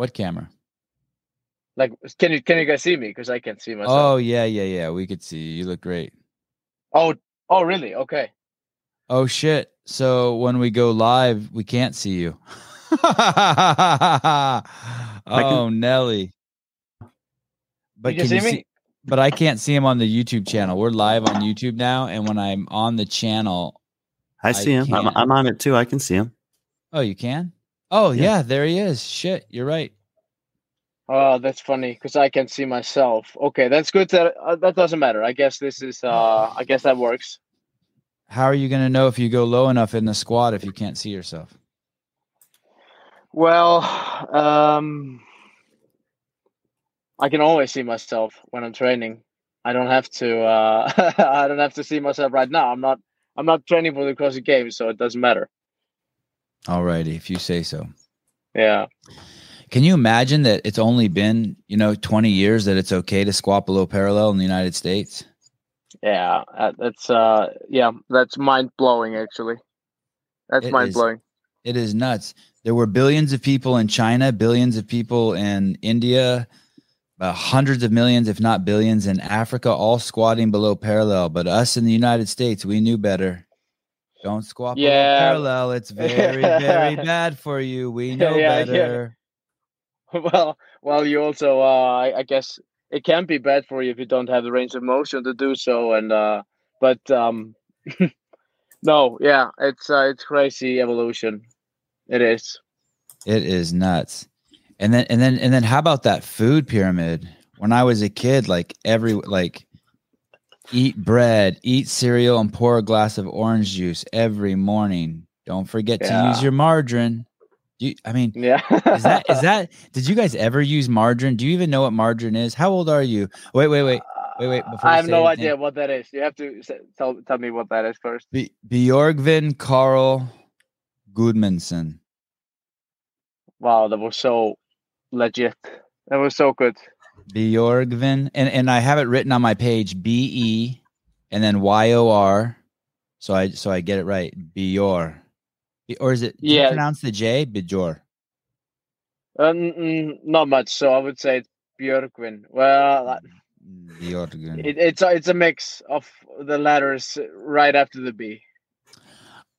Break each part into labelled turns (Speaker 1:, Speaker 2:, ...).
Speaker 1: What camera?
Speaker 2: Like, can you can you guys see me? Because I can't see myself.
Speaker 1: Oh yeah, yeah, yeah. We could see you. You look great.
Speaker 2: Oh, oh, really? Okay.
Speaker 1: Oh shit. So when we go live, we can't see you. oh Nelly. But
Speaker 2: you can
Speaker 1: can
Speaker 2: see
Speaker 1: you
Speaker 2: me?
Speaker 1: see but I can't see him on the YouTube channel. We're live on YouTube now, and when I'm on the channel,
Speaker 3: I see him. I'm. I'm on it too. I can see him.
Speaker 1: oh, you can. Oh
Speaker 3: Yeah.
Speaker 1: yeah, there he is. Shit, you're right.
Speaker 2: Oh, that's funny because I can see myself. Okay, that's good. That uh, that doesn't matter. I guess this is. uh I guess that works.
Speaker 1: How are you gonna know if you go low enough in the squat if you can't see yourself?
Speaker 2: Well, um, I can always see myself when I'm training. I don't have to. Uh, I don't have to see myself right now. I'm not. I'm not training for the CrossFit Games, so it doesn't matter.
Speaker 1: Alrighty, if you say so.
Speaker 2: Yeah.
Speaker 1: Can you imagine that it's only been, you know, 20 years that it's okay to squat below parallel in the United States?
Speaker 2: Yeah. uh, That's. Uh. Yeah. That's mind blowing. Actually. That's
Speaker 1: It
Speaker 2: mind
Speaker 1: is.
Speaker 2: blowing.
Speaker 1: It is nuts. There were billions of people in China, billions of people in India, uh, hundreds of millions, if not billions, in Africa, all squatting below parallel. But us in the United States, we knew better. Don't squat
Speaker 2: Yeah.
Speaker 1: parallel. It's very, very bad for you. We know
Speaker 2: Yeah, yeah.
Speaker 1: better.
Speaker 2: well, well, you also. Uh. I, I guess it can be bad for you if you don't have the range of motion to do so, and. uh But um. no. Yeah. It's. Uh. It's crazy evolution. It is.
Speaker 1: It is nuts. And then and then and then how about that food pyramid? When I was a kid, like every like eat bread, eat cereal, and pour a glass of orange juice every morning. Don't forget to use your margarine. Do you, I mean,
Speaker 2: Yeah.
Speaker 1: is that is that did you guys ever use margarine? Do you even know what margarine is? How old are you? Wait, wait, wait. wait, wait, uh, before
Speaker 2: I have no
Speaker 1: anything.
Speaker 2: idea what that is. You have to s- tell tell me what that is first.
Speaker 1: B- Bjorgvin Carl Goodmanson.
Speaker 2: Wow, that was so legit. That was so good.
Speaker 1: Bjorgvin, and and I have it written on my page B E, and then Y O R, so I so I get it right. Bjor, or is it? Do you
Speaker 2: Yeah.
Speaker 1: pronounce the J Bjor.
Speaker 2: Uh, n- not much. So I would say it's Björkvin. Well,
Speaker 1: Bjorgvin.
Speaker 2: it, it's a, it's a mix of the letters right after the B.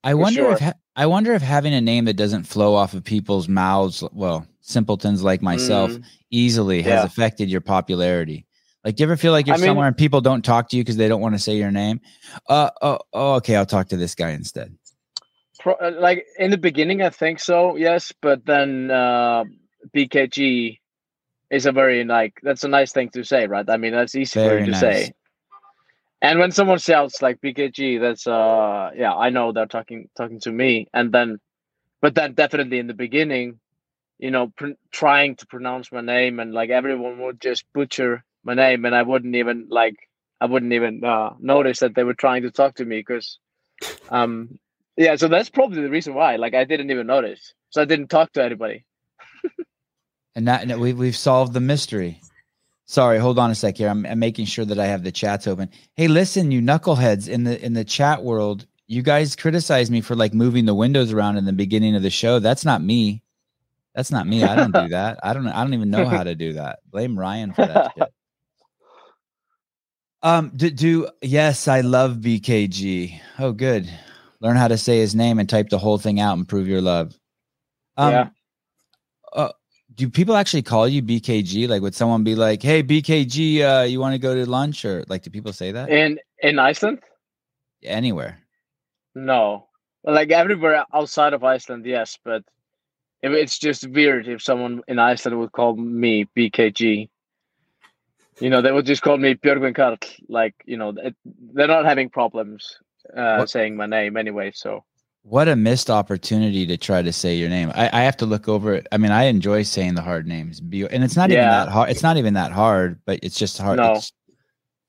Speaker 1: I
Speaker 2: for
Speaker 1: wonder if ha- I wonder if having a name that doesn't flow off of people's mouths, well, simpletons like myself,
Speaker 2: Mm,
Speaker 1: easily has
Speaker 2: Yeah.
Speaker 1: affected your popularity. Like, do you ever feel like you're
Speaker 2: I mean-
Speaker 1: somewhere and people don't talk to you because they don't want to say your name? Uh, oh, oh, okay, I'll talk to this guy instead.
Speaker 2: pro- uh, like in the beginning, I think so. Yes, but then uh, BKG is a very like that's a nice thing to say, right? I mean, that's easy for
Speaker 1: Very
Speaker 2: you to
Speaker 1: nice.
Speaker 2: say. And when someone shouts like BKG, that's uh yeah, I know they're talking talking to me. And then, but then definitely in the beginning, you know, pr- trying to pronounce my name and like everyone would just butcher my name, and I wouldn't even like I wouldn't even uh, notice that they were trying to talk to me because, um, yeah. So that's probably the reason why. Like I didn't even notice, so I didn't talk to anybody.
Speaker 1: And that we we've solved the mystery. Sorry, hold on a sec here. I'm, I'm making sure that I have the chats open. Hey, listen, you knuckleheads in the in the chat world, you guys criticize me for like moving the windows around in the beginning of the show. That's not me. That's not me. I don't do that. I don't. I don't even know how to do that. Blame Ryan for that shit. Um. Do, do yes, I love BKG. Oh, good. Learn how to say his name and type the whole thing out and prove your love. Um,
Speaker 2: Yeah.
Speaker 1: uh, do people actually call you BKG? Like, would someone be like, "Hey, BKG, uh, you want to go to lunch?" Or like, do people say that
Speaker 2: In in Iceland,
Speaker 1: anywhere?
Speaker 2: no. Like everywhere outside of Iceland, yes, but it, it's just weird if someone in Iceland would call me BKG. You know, they would just call me Björgvin Karl. Like, you know, it, they're not having problems uh,
Speaker 1: What-
Speaker 2: saying my name anyway. So
Speaker 1: What a missed opportunity to try to say your name. I, I have to look over it. I mean, I enjoy saying the hard names, and it's not even that hard. It's not even that hard, but it's just hard.
Speaker 2: No.
Speaker 1: It's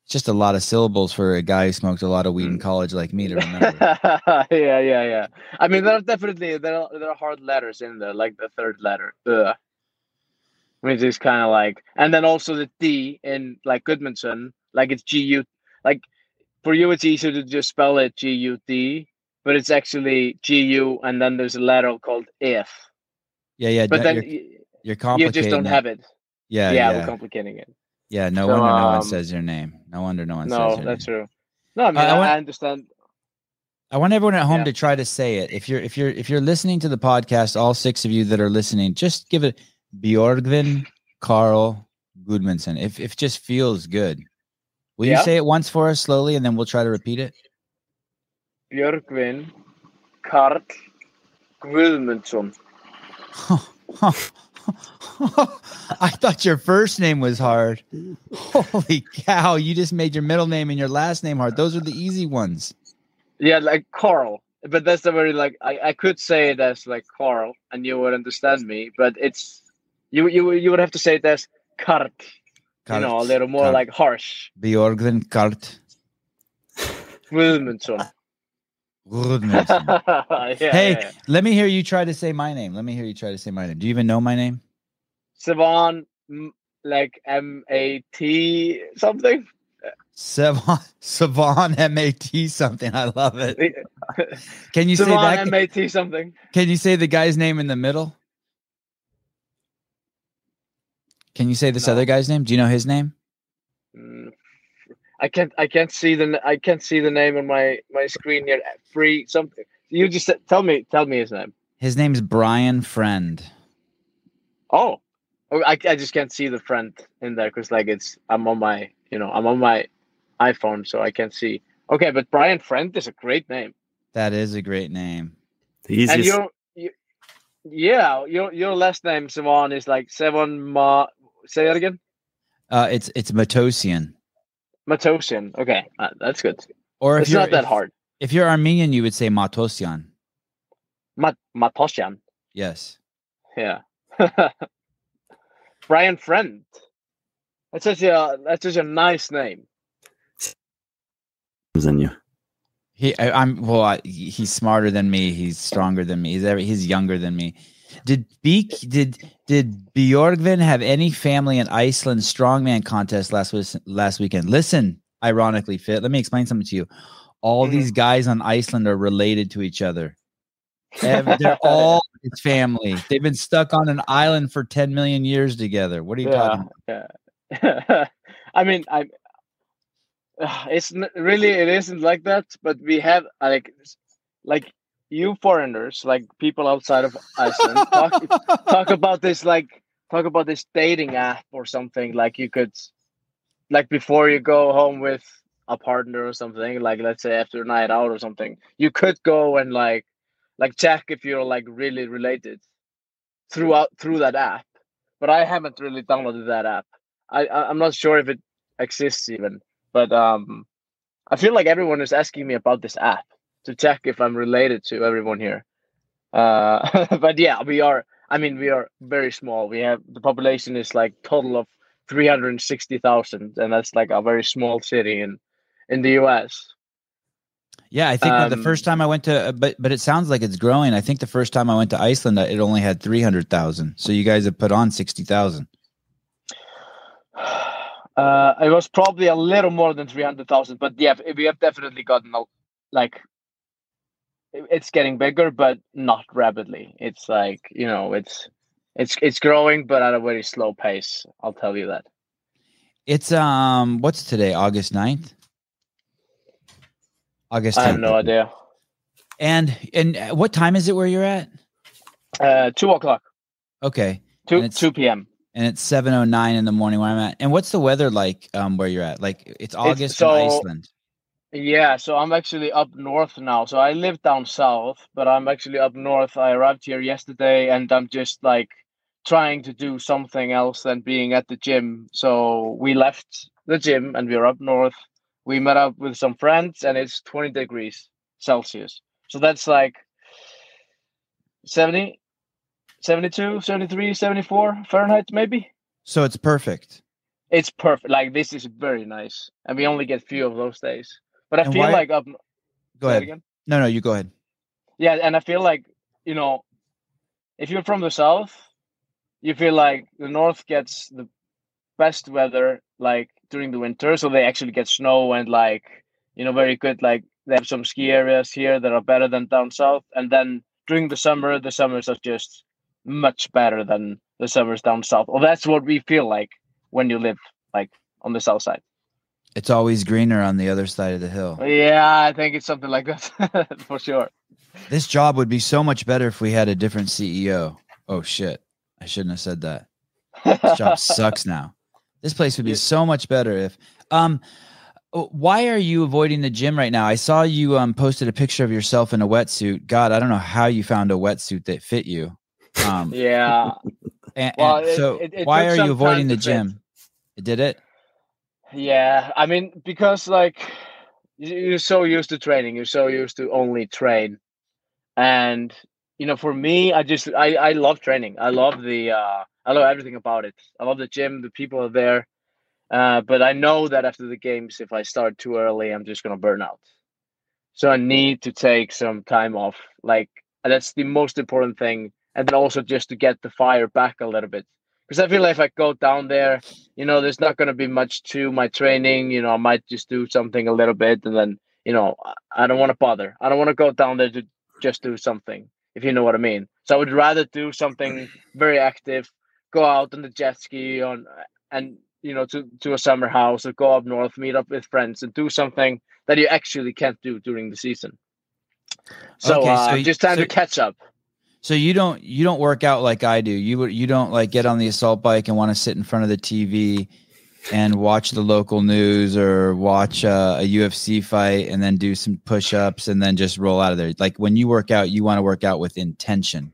Speaker 1: just a lot of syllables for a guy who smoked a lot of weed in
Speaker 2: Mm.
Speaker 1: college like me to remember.
Speaker 2: yeah, yeah, yeah. I mean, there are definitely there are, there are hard letters in there, like the third letter, Ugh. which is kind of like, and then also the D in like Goodmanson, like it's G U, like for you it's easier to just spell it G U D, but it's actually G U, and then there's a letter called F.
Speaker 1: yeah, yeah.
Speaker 2: But then,
Speaker 1: you're- You're
Speaker 2: You just don't
Speaker 1: it.
Speaker 2: have it.
Speaker 1: Yeah,
Speaker 2: Yeah,
Speaker 1: yeah,
Speaker 2: we're complicating it.
Speaker 1: yeah. No
Speaker 2: So,
Speaker 1: wonder no one
Speaker 2: um,
Speaker 1: says your name. No wonder no one
Speaker 2: No,
Speaker 1: says your
Speaker 2: that's
Speaker 1: name.
Speaker 2: true. No, I mean
Speaker 1: I
Speaker 2: I,
Speaker 1: want-
Speaker 2: I understand.
Speaker 1: I want everyone at home
Speaker 2: Yeah.
Speaker 1: to try to say it. If you're if you're if you're listening to the podcast, all six of you that are listening, just give it Bjorgvin Carl Goodmanson. If if it just feels good. Will you say it once for us slowly and then we'll try to repeat it?
Speaker 2: Björgvin Karl Guðmundsson.
Speaker 1: I thought your first name was hard. Holy cow, you just made your middle name and your last name hard. Those are the easy ones.
Speaker 2: Yeah, like Carl. But that's a very like I, I could say it as like Carl and you would understand me, but it's you you you would have to say it as Kart. You know, a little more
Speaker 1: Kart.
Speaker 2: like harsh.
Speaker 1: Bjorgvin Kart
Speaker 2: Guðmundsson. Yeah,
Speaker 1: Hey,
Speaker 2: yeah,
Speaker 1: let me hear you try to say my name. Let me hear you try to say my name. Do you even know my name?
Speaker 2: Savan m- like M A T something.
Speaker 1: Savon Savon M A T something. I love it. Can you say
Speaker 2: Savan
Speaker 1: that?
Speaker 2: M A T something.
Speaker 1: Can you say the guy's name in the middle? Can you say this
Speaker 2: No.
Speaker 1: other guy's name? Do you know his name?
Speaker 2: Mm, I can't. I can't see the. n- I can't see the name on my my screen here. Free something. You just tell me. Tell me his name.
Speaker 1: His name's Brian Friend.
Speaker 2: Oh, Oh, I, I just can't see the friend in there because like it's I'm on my you know I'm on my iPhone so I can't see. Okay, but Brian Friend is a great name,
Speaker 1: That is a great name.
Speaker 3: The
Speaker 2: and
Speaker 3: easiest.
Speaker 2: your you, yeah your your last name Simon is like Seven Ma. Say that again.
Speaker 1: Uh, it's it's Matossian.
Speaker 2: Matosian. Okay, uh, that's good.
Speaker 1: Or if
Speaker 2: It's
Speaker 1: you're
Speaker 2: not that
Speaker 1: if-
Speaker 2: hard.
Speaker 1: If you're Armenian, you would say Matosian.
Speaker 2: Mat Matosyan.
Speaker 1: Yes.
Speaker 2: Yeah. Brian Friend. That's such a that's such a nice name.
Speaker 3: than you.
Speaker 1: He, I, I'm well. I, he's smarter than me. He's stronger than me. He's every, he's younger than me. Did Beek did did Bjorgvin have any family in Iceland strongman contest last last weekend? Listen, ironically, fit. Let me explain something to you. All
Speaker 2: Mhm.
Speaker 1: these guys on Iceland are related to each other. They're all his family. They've been stuck on an island for 10 million years together. What are you talking
Speaker 2: Yeah,
Speaker 1: about?
Speaker 2: yeah. I mean, I. It's really it isn't like that, but we have like, like you foreigners, like people outside of Iceland, talk talk about this like talk about this dating app or something. Like you could, like before you go home with a partner or something, like let's say after a night out or something, you could go and like, like check if you're like really related throughout through that app. But I haven't really downloaded that app. I I- I'm not sure if it exists even, but um, I feel like everyone is asking me about this app to check if I'm related to everyone here. Uh, but yeah, we are. I mean, we are very small. We have the population is like total of three hundred sixty thousand, and that's like a very small city in in the U.S.
Speaker 1: Yeah, I think that the
Speaker 2: Um,
Speaker 1: first time I went to, but but it sounds like it's growing. I think the first time I went to Iceland, it only had three hundred thousand. So you guys have put on sixty thousand.
Speaker 2: Uh, it was probably a little more than three hundred thousand, but yeah, we have definitely gotten a, like it's getting bigger, but not rapidly. It's like you know, it's it's it's growing, but at a very slow pace. I'll tell you that.
Speaker 1: It's um, what's today? August 9th? August.
Speaker 2: I have no idea.
Speaker 1: And and what time is it where you're at?
Speaker 2: Uh, two o'clock,
Speaker 1: Okay,
Speaker 2: two
Speaker 1: it's-
Speaker 2: two p.m.
Speaker 1: and it's seven oh nine in the morning where I'm at. And what's the weather like um where you're at? Like it's August
Speaker 2: so-
Speaker 1: in Iceland.
Speaker 2: Yeah, so I'm actually up north now. So I live down south, but I'm actually up north. I arrived here yesterday and I'm just like trying to do something else than being at the gym. So we left the gym and we're up north. We met up with some friends and it's 20 degrees Celsius. So that's like 70, 72, 73, 74 Fahrenheit, maybe.
Speaker 1: So it's perfect.
Speaker 2: It's perfect. Like this is very nice. And we only get few of those days. But I
Speaker 1: And
Speaker 2: feel
Speaker 1: why-
Speaker 2: like up
Speaker 1: Go ahead.
Speaker 2: again.
Speaker 1: No, no, you go ahead.
Speaker 2: Yeah, and I feel like you know, if you're from the south, you feel like the north gets the best weather like during the winter, so they actually get snow and like you know very good like they have some ski areas here that are better than down south, and then during the summer, the summers are just much better than the summers down south. Well, that's what we feel like when you live like on the south side.
Speaker 1: It's always greener on the other side of the hill.
Speaker 2: Yeah, I think it's something like that for sure.
Speaker 1: This job would be so much better if we had a different CEO. Oh shit. I shouldn't have said that. This job sucks now. This place would be so much better if um why are you avoiding the gym right now? I saw you um posted a picture of yourself in a wetsuit. God, I don't know how you found a wetsuit that fit you. Um
Speaker 2: yeah,
Speaker 1: and,
Speaker 2: Well,
Speaker 1: and
Speaker 2: it-
Speaker 1: so
Speaker 2: it- it
Speaker 1: why are you avoiding the
Speaker 2: time to fit.
Speaker 1: gym? Did it?
Speaker 2: Yeah. I mean, because like you- you're so used to training, you're so used to only train, and you know, for me, I just I I love training. I love the uh I love everything about it. I love the gym. The people are there. Uh, but I know that after the games, if I start too early, I'm just gonna burn out. So I need to take some time off. Like that's the most important thing, and then also just to get the fire back a little bit. Because I feel like if I go down there, you know, there's not gonna be much to my training. You know, I might just do something a little bit, and then you know, I- don't want to bother. I don't want to go down there to just do something, if you know what I mean. So I would rather do something very active, go out on the jet ski on and you know to to a summer house or go up north, meet up with friends, and do something that you actually can't do during the season. So,
Speaker 1: Okay,
Speaker 2: uh,
Speaker 1: so y-
Speaker 2: just time
Speaker 1: so-
Speaker 2: to catch up.
Speaker 1: So you don't you don't work out like I do. You would you don't like get on the assault bike and want to sit in front of the TV and watch the local news or watch uh, a UFC fight and then do some push-ups and then just roll out of there. Like when you work out, you want to work out with intention.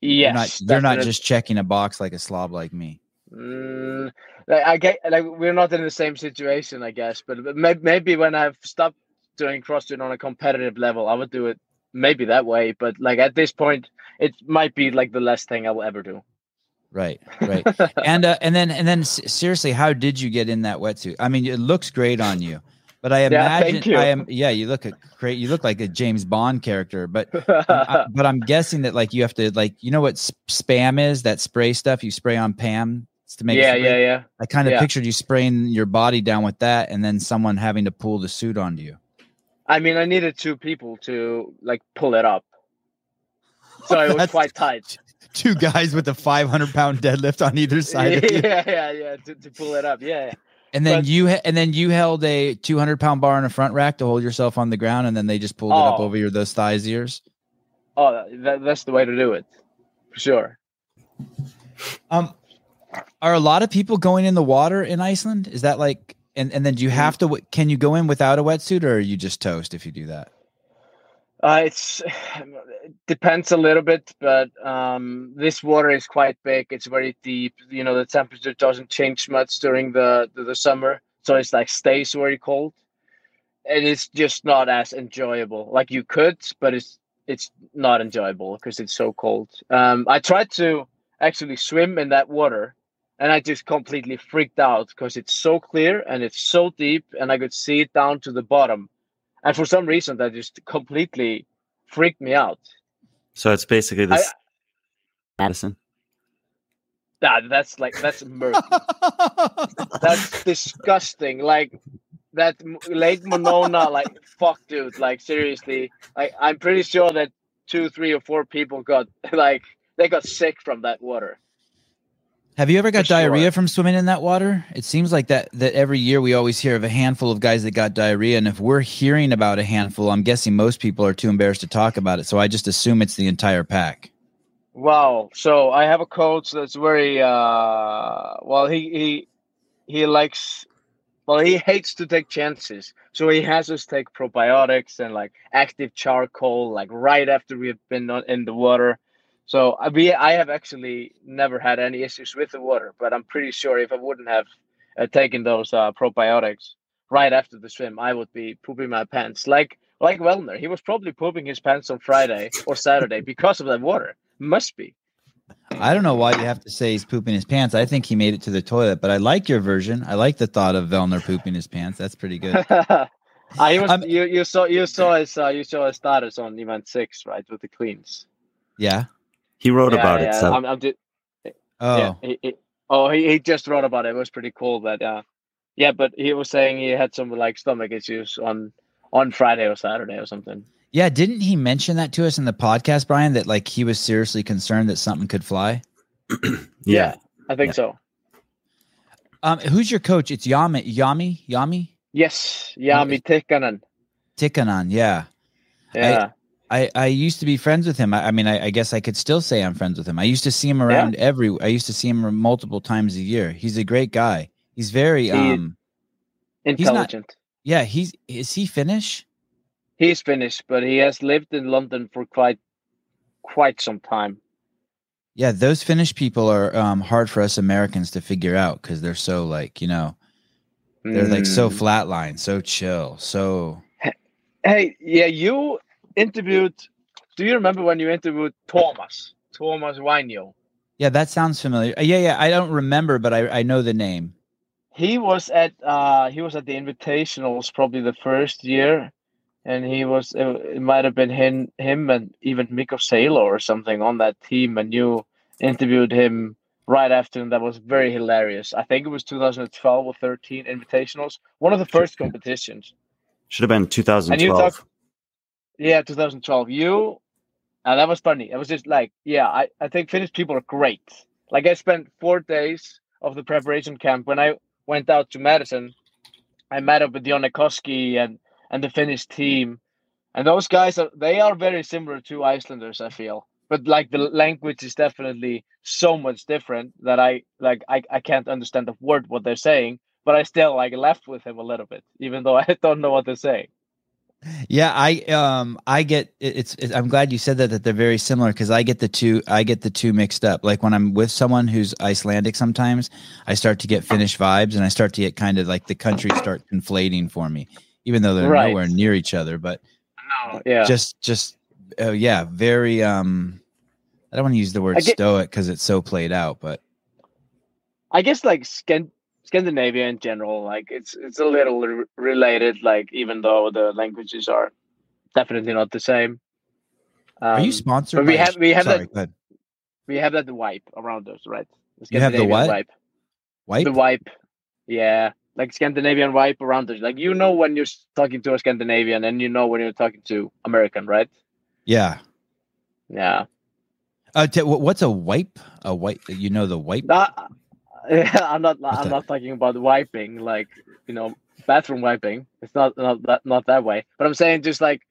Speaker 1: You're not
Speaker 2: Yes,
Speaker 1: you're not just checking a box like a slob like me.
Speaker 2: Mm, like, I get like we're not in the same situation, I guess. But but may- maybe when I've stopped doing CrossFit on a competitive level, I would do it maybe that way. But like at this point, it might be like the last thing I will ever do.
Speaker 1: Right, right. and uh, and then and then seriously, how did you get in that wetsuit? I mean, it looks great on you, but I imagine
Speaker 2: you.
Speaker 1: I am. Yeah, you look a great. You look like a James Bond character, but I- but I'm guessing that like you have to like you know what spam is that spray stuff you spray on Pam to make
Speaker 2: yeah, yeah, yeah.
Speaker 1: I kind of
Speaker 2: yeah.
Speaker 1: pictured you spraying your body down with that and then someone having to pull the suit onto you.
Speaker 2: I mean, I needed two people to like pull it up, so it was
Speaker 1: That's-
Speaker 2: quite tight.
Speaker 1: Two guys with a 500 pound deadlift on either side of you,
Speaker 2: yeah, yeah, yeah, to, to pull it up. Yeah, yeah.
Speaker 1: and then
Speaker 2: but-
Speaker 1: you and then you held a 200 pound bar in a front rack to hold yourself on the ground, and then they just pulled it up
Speaker 2: Oh.
Speaker 1: over your those thighs ears.
Speaker 2: Oh, that, that's the way to do it, for sure.
Speaker 1: Um, are a lot of people going in the water in Iceland? Is that like, and and then do you have to? Can you go in without a wetsuit, or are you just toast if you do that?
Speaker 2: Uh, it's it depends a little bit, but um, this water is quite big. It's very deep. You know, the temperature doesn't change much during the the, the summer, so it's like stays very cold, and it's just not as enjoyable. Like you could, but it's it's not enjoyable because it's so cold. Um, I tried to actually swim in that water, and I just completely freaked out because it's so clear and it's so deep, and I could see it down to the bottom and for some reason that just completely freaked me out.
Speaker 3: So it's basically
Speaker 2: I-
Speaker 3: this Madison.
Speaker 2: That that's like that's murky. that's disgusting. Like that Lake Monona, like fuck, dude. Like seriously, like I'm pretty sure that two, three, or four people got like they got sick from that water.
Speaker 1: Have you ever got
Speaker 2: For sure.
Speaker 1: diarrhea from swimming in that water? It seems like that that every year we always hear of a handful of guys that got diarrhea, and if we're hearing about a handful, I'm guessing most people are too embarrassed to talk about it. So I just assume it's the entire pack.
Speaker 2: Wow. So I have a coach that's very uh well he he he likes well he hates to take chances. So he has us take probiotics and like active charcoal like right after we've been in the water. So I we I have actually never had any issues with the water, but I'm pretty sure if I wouldn't have uh, taken those uh, probiotics right after the swim, I would be pooping my pants. Like like Vellner, he was probably pooping his pants on Friday or Saturday because of that water. Must be.
Speaker 1: I don't know why you have to say he's pooping his pants. I think he made it to the toilet, but I like your version. I like the thought of Vellner pooping his pants. That's pretty good.
Speaker 2: uh, was,
Speaker 1: I'm-
Speaker 2: you, you saw you saw his uh, you saw his status on event six right with the queens.
Speaker 1: Yeah.
Speaker 3: He wrote
Speaker 2: Yeah,
Speaker 3: about
Speaker 2: yeah,
Speaker 3: it. So
Speaker 2: I'm, I'm ju-
Speaker 1: Oh,
Speaker 2: yeah, he, he, oh he, he just wrote about it. It was pretty cool that uh yeah, but he was saying he had some like stomach issues on on Friday or Saturday or something.
Speaker 1: yeah. Didn't he mention that to us in the podcast, Brian? That like he was seriously concerned that something could fly.
Speaker 3: yeah.
Speaker 2: I think
Speaker 3: Yeah.
Speaker 2: so.
Speaker 1: Um, who's your coach? It's Jami, Jami, Jami
Speaker 2: Yes, Jami Tikkanen.
Speaker 1: Tikkanen. Yeah.
Speaker 2: Yeah,
Speaker 1: I, I I used to be friends with him. I, I mean, I, I guess I could still say I'm friends with him. I used to see him around every. I used to see him multiple times a year. He's a great guy. He's very
Speaker 2: He-
Speaker 1: um. not-
Speaker 2: intelligent.
Speaker 1: Yeah, he's is he Finnish?
Speaker 2: He's Finnish, but he has lived in London for quite quite some time.
Speaker 1: Yeah, those Finnish people are um hard for us Americans to figure out because they're so like you know they're like so
Speaker 2: Mm.
Speaker 1: flatline, so chill, so
Speaker 2: Hey, yeah, you interviewed. Do you remember when you interviewed Thomas? Thomas Wainio.
Speaker 1: yeah. That sounds familiar. Uh, yeah, yeah. I don't remember, but I I know the name.
Speaker 2: He was at uh he was at the Invitationals probably the first year, and he was it, it might have been him him and even Mikko Salo or something on that team, and you interviewed him right after, and that was very hilarious. I think it was 2012 or 13 Invitationals, one of the first competitions.
Speaker 3: Should have been
Speaker 2: And you
Speaker 3: 2012.
Speaker 2: Yeah, 2012. You, and that was funny. It was just like, yeah, I, I think Finnish people are great. Like I spent four days of the preparation camp when I went out to Madison. I met up with Jonne Koski and and the Finnish team, and those guys are they are very similar to Icelanders. I feel, but like the language is definitely so much different that I like I, I can't understand a word what they're saying. But I still like laughed with him a little bit, even though I don't know what they're saying.
Speaker 1: Yeah, I um I get it- it's, I'm glad you said that that they're very similar because I get the two I get the two mixed up. Like when I'm with someone who's Icelandic, sometimes I start to get Finnish vibes and I start to get kind of like the countries start conflating for me, even though they're
Speaker 2: Right.
Speaker 1: nowhere near each other. But
Speaker 2: No, yeah.
Speaker 1: just just oh yeah, very um I don't want to use the word
Speaker 2: get-
Speaker 1: stoic because it's so played out, but
Speaker 2: I guess like Scan- Scandinavia in general, like it's it's a little re- related. Like even though the languages are definitely not the same. Um,
Speaker 1: are you sponsored?
Speaker 2: but we have- we have
Speaker 1: sorry,
Speaker 2: that- we have that wipe around us, right?
Speaker 1: You have the what?
Speaker 2: Wipe.
Speaker 1: Wipe?
Speaker 2: The wipe. Yeah, like Scandinavian wipe around us. Like you know when you're talking to a Scandinavian, and you know when you're talking to American, right?
Speaker 1: yeah.
Speaker 2: Yeah.
Speaker 1: Uh, t- what's a wipe? A wipe? You know the wipe?
Speaker 2: Nah, I'm not.
Speaker 1: What's
Speaker 2: I'm
Speaker 1: that?
Speaker 2: not talking about wiping, like you know, bathroom wiping. It's not not that not that way. But I'm saying just like,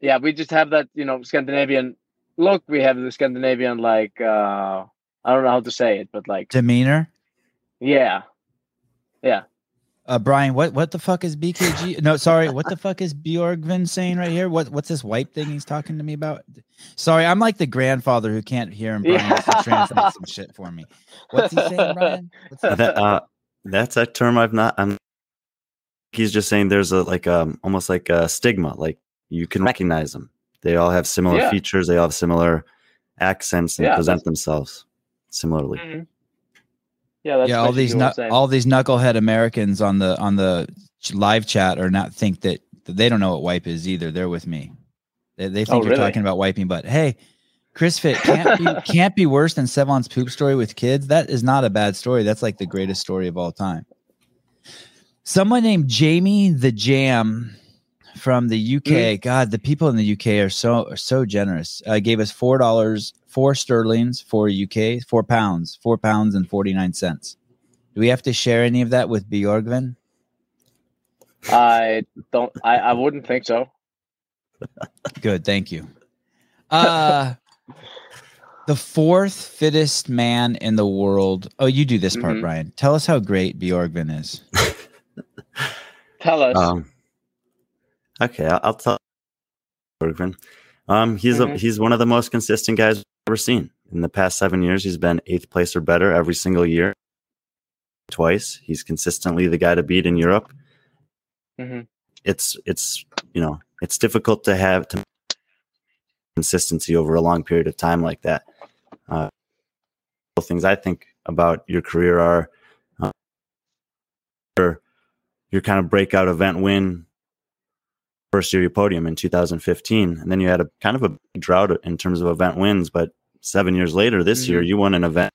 Speaker 2: yeah, we just have that you know Scandinavian look. We have the Scandinavian like uh I don't know how to say it, but like
Speaker 1: Demeanor?
Speaker 2: Yeah, yeah,
Speaker 1: Uh, Brian, what what the fuck is BKG? No, sorry, what the fuck is Bjorgvin saying right here? What what's this white thing he's talking to me about? Sorry, I'm like the grandfather who can't hear him. Brian has to
Speaker 2: Yeah.
Speaker 1: translate some shit for me. What's he saying, Brian? What's
Speaker 3: Uh, that, uh, that's a term I've not. I'm. He's just saying there's a like um almost like a stigma. Like you can recognize them. They all have similar
Speaker 2: Yeah.
Speaker 3: features. They all have similar accents and
Speaker 2: Yeah,
Speaker 3: present themselves similarly.
Speaker 2: Mhm. Yeah, that's
Speaker 1: yeah, all these
Speaker 2: basically what I'm
Speaker 1: knu-
Speaker 2: saying.
Speaker 1: all these knucklehead Americans on the on the live chat are not think that, that they don't know what wipe is either. They're with me. They, they oh, think
Speaker 2: Oh,
Speaker 1: you're
Speaker 2: really?
Speaker 1: talking about wiping butt. Hey, Chris Fit can't be can't be worse than Sevan's poop story with kids. That is not a bad story. That's like the greatest story of all time. Someone named Jamie the Jam from the UK. God, the people in the UK are so are so generous. Uh, gave us four dollars, four sterlings for UK, four pounds, four pounds and forty nine cents. Do we have to share any of that with Bjorgvin?
Speaker 2: I don't. I I wouldn't think so.
Speaker 1: Good, thank you. Uh the fourth fittest man in the world. Oh, you do this part,
Speaker 2: Mhm.
Speaker 1: Brian. Tell us how great Bjorgvin is.
Speaker 2: Tell us.
Speaker 3: Um, okay, I'll, I'll tell. Bergman. Um, he's a,
Speaker 2: Mhm.
Speaker 3: he's one of the most consistent guys I've ever seen. In the past seven years, he's been eighth place or better every single year. Twice, he's consistently the guy to beat in Europe.
Speaker 2: Mhm.
Speaker 3: It's it's you know it's difficult to have to consistency over a long period of time like that. Uh, things I think about your career are uh, your your kind of breakout event win first year you podium in 2015 and then you had a kind of a drought in terms of event wins but seven years later this year you won an event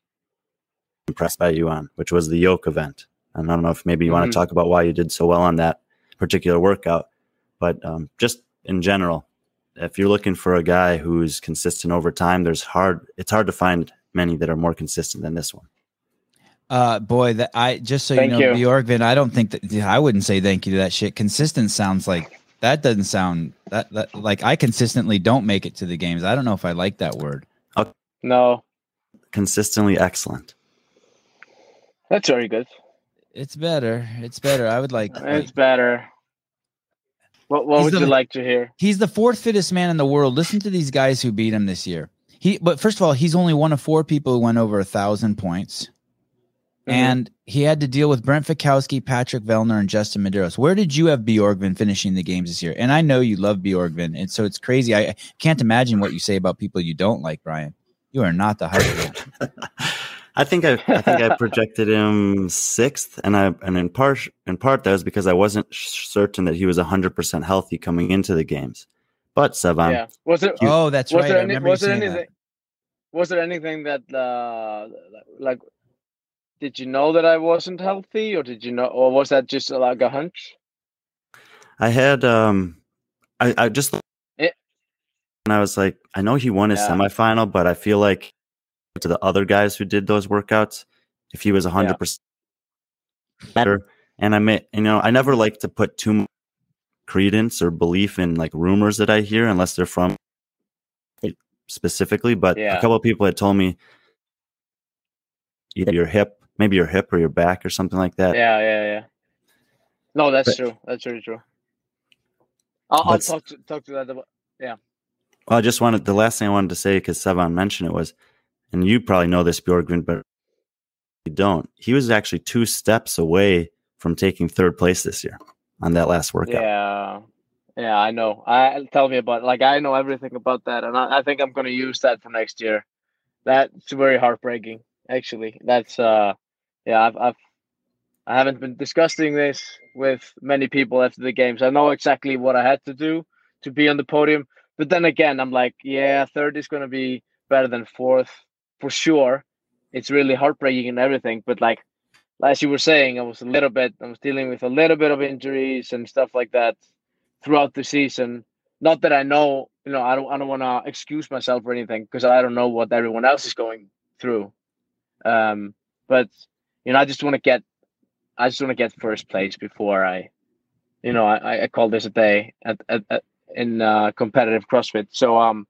Speaker 3: impressed by you on which was the yoke event and i don't know if maybe you want
Speaker 2: Mhm.
Speaker 3: to talk about why you did so well on that particular workout but um, just in general if you're looking for a guy who's consistent over time there's hard it's hard to find many that are more consistent than this one.
Speaker 1: Uh, boy, that I just so
Speaker 2: Thank
Speaker 1: you know,
Speaker 2: you.
Speaker 1: Bjorgvin, I don't think that I wouldn't say thank you to that shit. Consistent sounds like that doesn't sound that, that like I consistently don't make it to the games. I don't know if I like that word.
Speaker 2: Uh, no,
Speaker 3: Consistently excellent.
Speaker 2: that's very good.
Speaker 1: It's better. It's better. I would like.
Speaker 2: It's
Speaker 1: like-
Speaker 2: better. What What would
Speaker 1: the-
Speaker 2: you like to hear?
Speaker 1: he's the fourth fittest man in the world. Listen to these guys who beat him this year. He, but first of all, he's only one of four people who went over a thousand points.
Speaker 2: Mhm.
Speaker 1: And he had to deal with Brent Fikowski, Patrick Vellner, and Justin Medeiros. Where did you have Bjorgvin finishing the games this year? And I know you love Bjorgvin, and so it's crazy. I I can't imagine what you say about people you don't like, Brian. You are not the hype man.
Speaker 3: I think I, I think I projected him sixth, and I and in part in part that was because I wasn't certain that he was hundred percent healthy coming into the games. But Sevan,
Speaker 2: yeah. Was it?
Speaker 1: oh, that's
Speaker 2: was
Speaker 1: right.
Speaker 2: there
Speaker 1: I
Speaker 2: any? Was there anything?
Speaker 1: that.
Speaker 2: Was there anything that uh like? Did you know that I wasn't healthy, or did you know, or was that just like a hunch?
Speaker 3: I had um, I I just
Speaker 2: It-
Speaker 3: and I was like, I know he won his
Speaker 2: Yeah.
Speaker 3: semifinal, but I feel like to the other guys who did those workouts, if he was hundred percent better, and I may, you know, I never like to put too much credence or belief in like rumors that I hear unless they're from specifically. But
Speaker 2: Yeah.
Speaker 3: a couple of people had told me either your hip, maybe your hip or your back or something like that.
Speaker 2: Yeah, yeah, yeah. No, that's
Speaker 3: But-
Speaker 2: true. That's very true. I'll, I'll talk to talk to that about. Yeah.
Speaker 3: Well, I just wanted the last thing I wanted to say because Sevan mentioned it was, and you probably know this, Bjorgvin, but you don't. He was actually two steps away from taking third place this year on that last workout.
Speaker 2: Yeah, yeah, I know. I tell me about like I know everything about that, and I, I think I'm gonna use that for next year. That's very heartbreaking, actually. That's uh, yeah, I've I've I haven't been discussing this with many people after the games. I know exactly what I had to do to be on the podium, but then again, I'm like, yeah, third is gonna be better than fourth for sure. It's really heartbreaking and everything, but like as you were saying, I was a little bit, I was dealing with a little bit of injuries and stuff like that throughout the season. Not that I know, you know, I don't, I don't want to excuse myself or anything because I don't know what everyone else is going through. Um, but you know, I just want to get, I just want to get first place before I, you know, I, I call this a day at, at, at in uh, competitive CrossFit. So, um,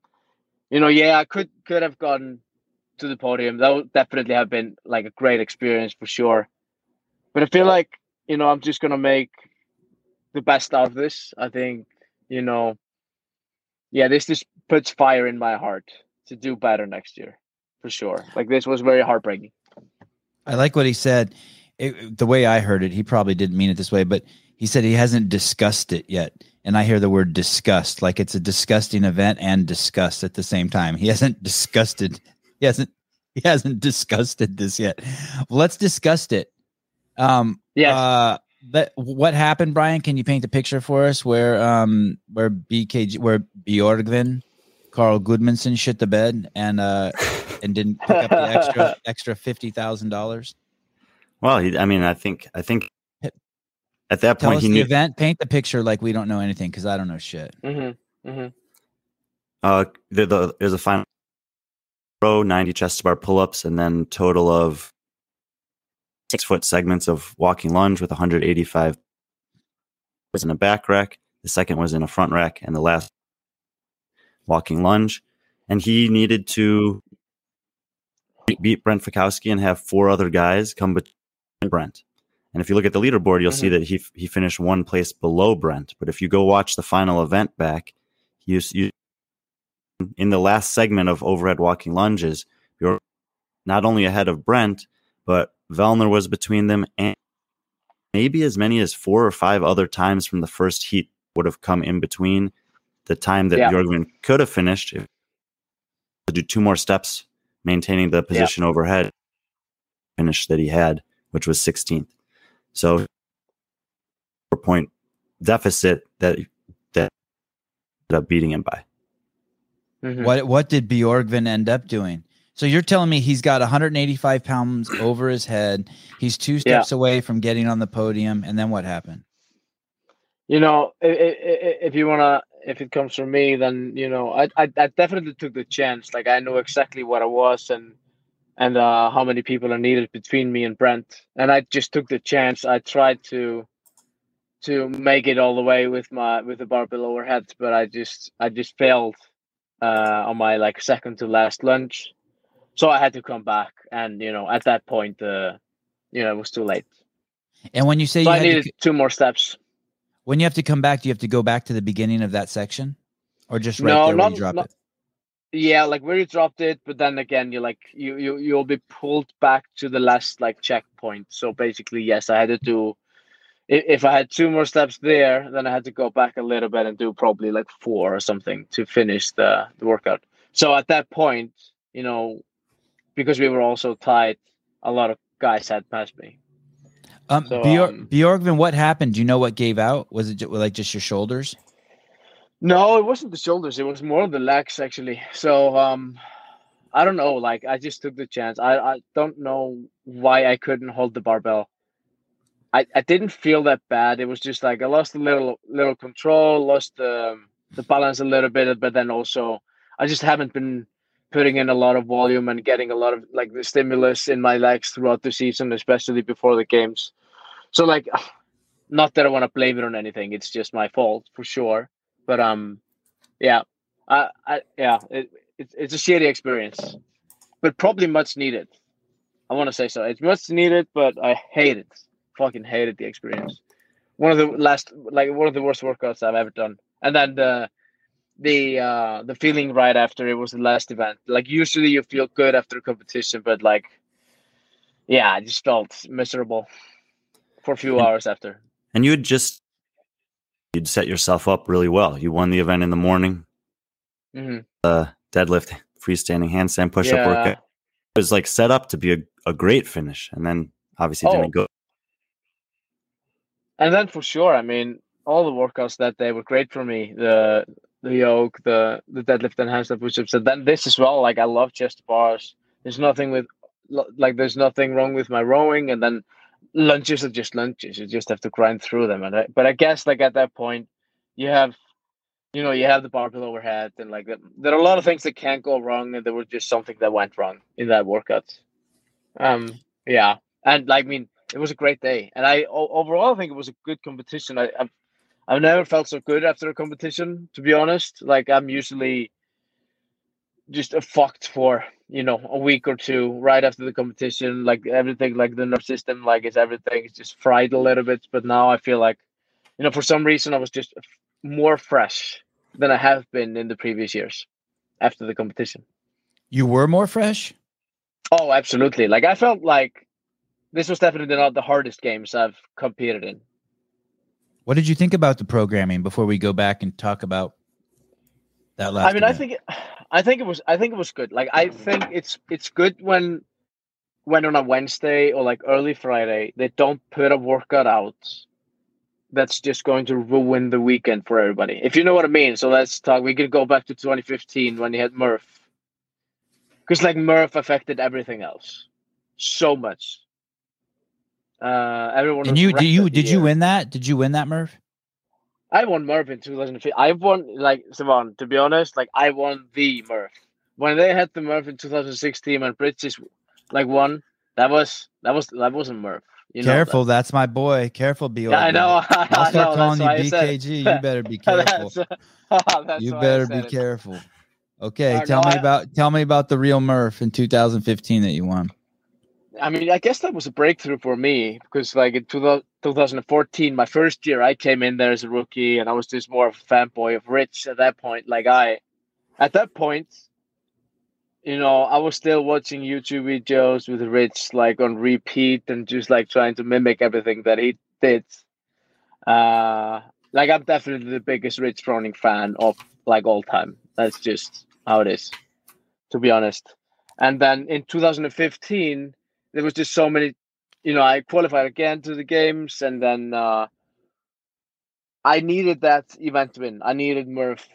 Speaker 2: you know, yeah, I could could have gotten to the podium. That would definitely have been like a great experience for sure. But I feel like, you know, I'm just gonna make the best out of this. I think, you know, yeah, this just puts fire in my heart to do better next year, for sure. Like this was very heartbreaking.
Speaker 1: I like what he said. It, the way I heard it, he probably didn't mean it this way, but he said he hasn't discussed it yet. And I hear the word disgust, like it's a disgusting event and disgust at the same time. He hasn't disgusted. He hasn't. He hasn't disgusted this yet. Well, let's discuss it. Um,
Speaker 2: Yes.
Speaker 1: Uh, that what happened, Brian? Can you paint a picture for us where um where BKG where Bjorgvin, Carl Goodmanson shit the bed and uh and didn't pick up the extra extra fifty thousand dollars?
Speaker 3: Well, he, I mean, I think, I think at that
Speaker 1: Tell
Speaker 3: point
Speaker 1: us
Speaker 3: he
Speaker 1: the
Speaker 3: knew.
Speaker 1: event. Paint the picture like we don't know anything because I don't know shit.
Speaker 2: mm-hmm. Mm-hmm.
Speaker 3: Uh, the, the, there's a final row, 90 chest to bar pull ups, and then total of six foot segments of walking lunge with 185 was in a back rack. The second was in a front rack, and the last walking lunge. And he needed to beat Brent Fikowski and have four other guys come between Brent. And if you look at the leaderboard, you'll see mm-hmm. that he he finished one place below Brent. But if you go watch the final event back, you you in the last segment of overhead walking lunges, you're not only ahead of Brent, but Vellner was between them, and maybe as many as four or five other times from the first heat would have come in between the time that
Speaker 2: Yeah.
Speaker 3: Bjorgvin could have finished if to do two more steps, maintaining the position overhead finish that he had, which was 16th. So, four point deficit that that ended up beating him by.
Speaker 2: Mm-hmm.
Speaker 1: What what did Bjorgvin end up doing? So you're telling me he's got 185 pounds over his head. He's two steps away from getting on the podium, and then what happened?
Speaker 2: You know, i- i- i- if you wanna, if it comes from me, then you know, I, I, I definitely took the chance. Like I knew exactly what I was, and and uh, how many people are needed between me and Brent. And I just took the chance. I tried to to make it all the way with my with the barbell overhead, but I just I just failed uh, on my like second to last lunge. So I had to come back, and you know, at that point, uh, you know, it was too late.
Speaker 1: And when you say
Speaker 2: So
Speaker 1: you
Speaker 2: I
Speaker 1: had
Speaker 2: needed
Speaker 1: to,
Speaker 2: two more steps.
Speaker 1: When you have to come back, do you have to go back to the beginning of that section, or just right
Speaker 2: No,
Speaker 1: there where you drop
Speaker 2: not-
Speaker 1: it?
Speaker 2: Yeah, like where you dropped it, but then again, you're like you you you'll be pulled back to the last like checkpoint. So basically, yes, I had to do. If I had two more steps there, then I had to go back a little bit and do probably like four or something to finish the, the workout. So at that point, you know, because we were also tight, a lot of guys had passed me.
Speaker 1: Um,
Speaker 2: So,
Speaker 1: Bjor-
Speaker 2: um,
Speaker 1: Bjorgvin, what happened? Do you know what gave out? Was it like just your shoulders?
Speaker 2: No, it wasn't the shoulders. It was more the legs actually. So um I don't know, like I just took the chance. I, I don't know why I couldn't hold the barbell. I, I didn't feel that bad. It was just like I lost a little little control, lost the the balance a little bit, but then also I just haven't been putting in a lot of volume and getting a lot of like the stimulus in my legs throughout the season, especially before the games. So like not that I want to blame it on anything. It's just my fault for sure. But um yeah i i yeah it, it's it's a shitty experience but probably much needed. I want to say so. It's much needed but i hate it. Fucking hated the experience. One of the last like one of the worst workouts i've ever done. And then the the uh the feeling right after it was the last event like usually you feel good after a competition but like yeah i just felt miserable for a few
Speaker 3: And-
Speaker 2: hours after
Speaker 3: And you had just you'd set yourself up really well. You won the event in the morning,
Speaker 2: hmm
Speaker 3: uh, deadlift, freestanding handstand push-up
Speaker 2: yeah
Speaker 3: workout. It was like set up to be a, a great finish, and then obviously
Speaker 2: Oh.
Speaker 3: didn't go.
Speaker 2: And then for sure, I mean, all the workouts that day were great for me. The the yoke, the the deadlift and handstand push-ups, and then this as well. Like I love chest bars. There's nothing with like there's nothing wrong with my rowing, and then lunges are just lunges. You just have to grind through them. And I, but I guess like at that point, you have, you know, you have the barbell overhead, and like there are a lot of things that can't go wrong, and there was just something that went wrong in that workout. Um, yeah, and like I mean, it was a great day, and I overall I think it was a good competition. I, I've I've never felt so good after a competition, to be honest. Like I'm usually just a fucked for you know a week or two right after the competition. Like everything, like the nerve system, like is everything is just fried a little bit. But now I feel like, you know, for some reason I was just more fresh than I have been in the previous years after the competition.
Speaker 1: You were more fresh.
Speaker 2: Oh, absolutely. Like I felt like this was definitely not the hardest games I've competed in.
Speaker 1: What did you think about the programming before we go back and talk about that last?
Speaker 2: I mean, I think I think it was I think it was good. Like I think it's it's good when when on a Wednesday or like early Friday they don't put a workout out that's just going to ruin the weekend for everybody. If you know what I mean. So let's talk. We could go back to 2015 when you had Murph, because like Murph affected everything else so much. Uh, everyone.
Speaker 1: And you did you did you
Speaker 2: year.
Speaker 1: win that? Did you win that, Murph?
Speaker 2: I won Murph in 2015. I won like Sevan, to be honest, like I won the Murph When they had the Murph in 2016 and British like won, that was that was that wasn't Murph. You know
Speaker 1: Careful,
Speaker 2: that.
Speaker 1: that's my boy. Careful, B.
Speaker 2: Yeah, I know. I
Speaker 1: I'll start
Speaker 2: know,
Speaker 1: calling you
Speaker 2: that's why I said
Speaker 1: BKG. You better be careful.
Speaker 2: that's,
Speaker 1: you better be
Speaker 2: it.
Speaker 1: careful. Okay,
Speaker 2: Uh,
Speaker 1: tell
Speaker 2: no,
Speaker 1: me
Speaker 2: I-
Speaker 1: about tell me about the real Murph in 2015 that you won.
Speaker 2: I mean, I guess that was a breakthrough for me because, like, in 2000 2014, my first year, I came in there as a rookie and I was just more of a fanboy of Rich at that point. Like, I, at that point, you know, I was still watching YouTube videos with Rich, like, on repeat and just like trying to mimic everything that he did. Uh, like, I'm definitely the biggest Rich Froning fan of like all time. That's just how it is, to be honest. And then in 2015, there was just so many you know i qualified again to the games and then uh i needed that event win. I needed murph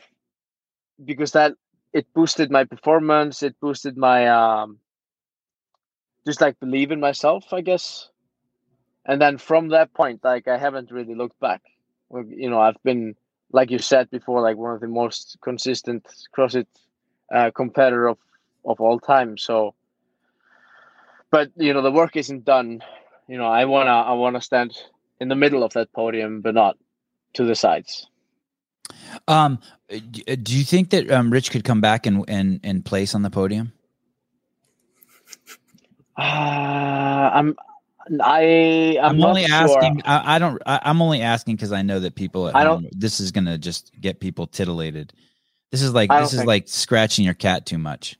Speaker 2: because that it boosted my performance it boosted my um just like believe in myself i guess. And then from that point like i haven't really looked back. You know i've been like you said before like one of the most consistent crossfit uh, competitor of of all time. So but you know the work isn't done. You know, I wanna I wanna stand in the middle of that podium, but not to the sides.
Speaker 1: Um, do you think that um, Rich could come back and and and place on the podium?
Speaker 2: Uh, I'm I I'm,
Speaker 1: I'm, only
Speaker 2: sure.
Speaker 1: asking. I, I don't. I, I'm only asking because I know that people.
Speaker 2: I don't-
Speaker 1: this is gonna just get people titillated. This is like this is like scratching your cat too much.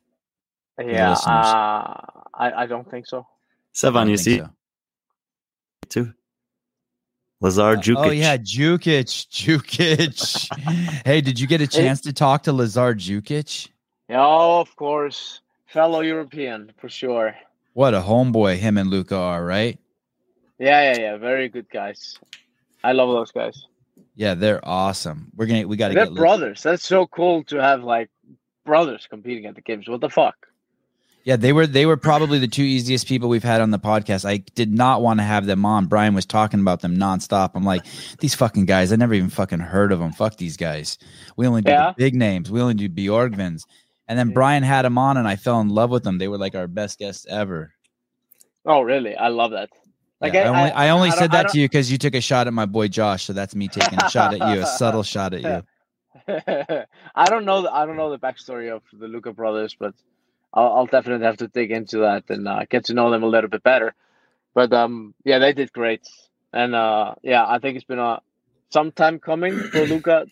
Speaker 2: Yeah, uh, I I don't think so.
Speaker 1: I
Speaker 3: Sevan,
Speaker 1: don't
Speaker 3: you
Speaker 1: think
Speaker 3: see
Speaker 1: so.
Speaker 3: too. Lazar uh, oh, Jukic.
Speaker 1: Oh yeah, Jukic, Jukic. hey, did you get a chance to talk to Lazar Jukic?
Speaker 2: Yeah, of course, fellow European for sure.
Speaker 1: What a homeboy him and Luka are, right?
Speaker 2: Yeah, yeah, yeah. Very good guys. I love those guys.
Speaker 1: Yeah, they're awesome. We're gonna we got to
Speaker 2: They're
Speaker 1: get Lu-
Speaker 2: brothers. That's so cool to have like brothers competing at the games. What the fuck?
Speaker 1: Yeah, they were they were probably the two easiest people we've had on the podcast. I did not want to have them on. Brian was talking about them nonstop. I'm like, these fucking guys. I never even fucking heard of them. Fuck these guys. We only do
Speaker 2: Yeah.
Speaker 1: the big names. We only do Bjorgvins. And then Brian had them on, and I fell in love with them. They were like our best guests ever.
Speaker 2: Oh, really? I love that. Like
Speaker 1: Yeah, I, only, I, only
Speaker 2: I
Speaker 1: said
Speaker 2: don't-
Speaker 1: that to you because you took a shot at my boy Josh. So that's me taking a shot at you, a subtle shot at you.
Speaker 2: I don't know. The, I don't know the backstory of the Luka brothers, but I'll, I'll definitely have to dig into that and uh, get to know them a little bit better. But um, yeah, they did great, and uh, yeah, I think it's been a some time coming for Luka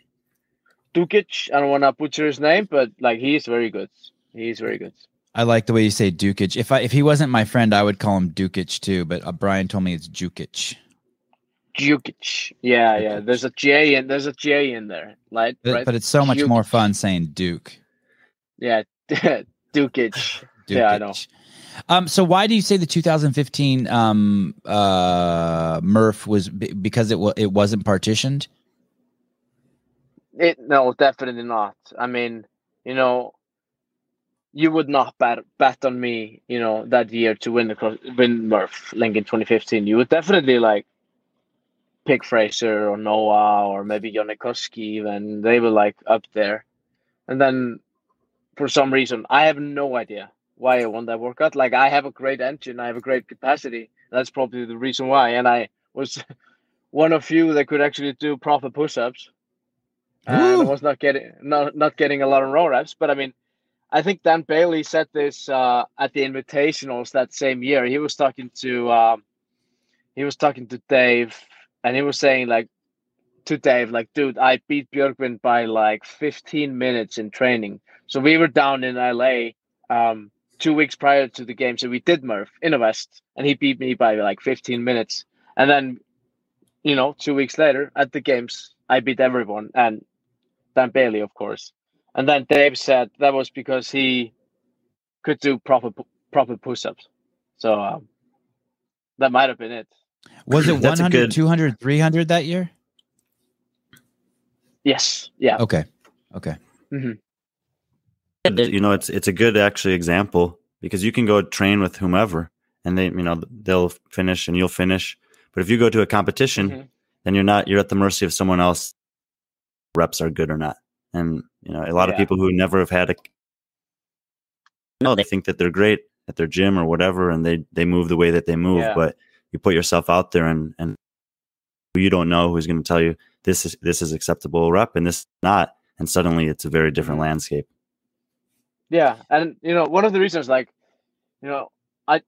Speaker 2: Dukic. I don't want to butcher his name, but like he is very good. He's very good.
Speaker 1: I like the way you say Dukic. If I if he wasn't my friend, I would call him Dukic too. But uh, Brian told me it's Jukic.
Speaker 2: Jukic. Yeah, yeah. There's a J in there's a J in there, right?
Speaker 1: But,
Speaker 2: right?
Speaker 1: but it's so much more fun saying Duke.
Speaker 2: yeah, Dukic. Yeah, I know.
Speaker 1: Um, so why do you say the 2015 um, uh, Murph was b- because it wa- it wasn't partitioned?
Speaker 2: It no, definitely not. I mean, you know, you would not bet bet on me, you know, that year to win the cross, win Murph Lincoln 2015. You would definitely like pick Fraser or Noah or maybe Jonne Koski even. They were like up there. And then for some reason, I have no idea why I won that workout. Like I have a great engine, I have a great capacity. That's probably the reason why. And I was one of few that could actually do proper push-ups. And I was not getting not not getting a lot of row reps. But I mean, I think Dan Bailey said this uh, at the invitationals that same year. He was talking to um, he was talking to Dave, and he was saying like to Dave, like, dude, I beat Björkman by like 15 minutes in training. So we were down in LA um, two weeks prior to the game. So we did Murph in the West, and he beat me by like 15 minutes. And then, you know, two weeks later at the games, I beat everyone and Dan Bailey, of course. And then Dave said that was because he could do proper proper push-ups. So um, that might have been it.
Speaker 1: Was it 100,
Speaker 3: good-
Speaker 1: 200, 300 that year?
Speaker 2: Yes. Yeah.
Speaker 1: Okay. Okay.
Speaker 3: You know it's it's a good actually example because you can go train with whomever and they you know they'll finish and you'll finish but if you go to a competition
Speaker 2: Mhm.
Speaker 3: then you're not you're at the mercy of someone else reps are good or not and you know a lot of people who never have had a no they think that they're great at their gym or whatever and they they move the way that they move
Speaker 2: Yeah.
Speaker 3: but you put yourself out there and and you don't know who's going to tell you this is this is acceptable rep and this is not and suddenly it's a very different
Speaker 2: Mhm.
Speaker 3: landscape
Speaker 2: Yeah, and you know, one of the reasons, like, you know, I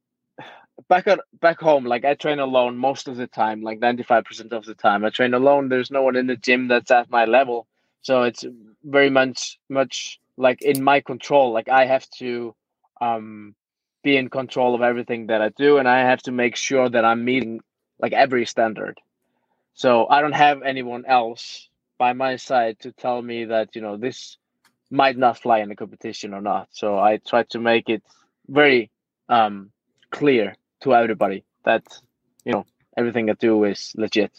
Speaker 2: back at back home, like I train alone most of the time, like ninety five percent of the time. I train alone. There's no one in the gym that's at my level, so it's very much much like in my control. Like I have to um be in control of everything that I do, and I have to make sure that I'm meeting like every standard. So I don't have anyone else by my side to tell me that you know this might not fly in the competition or not. So I try to make it very um, clear to everybody that you know everything I do is legit.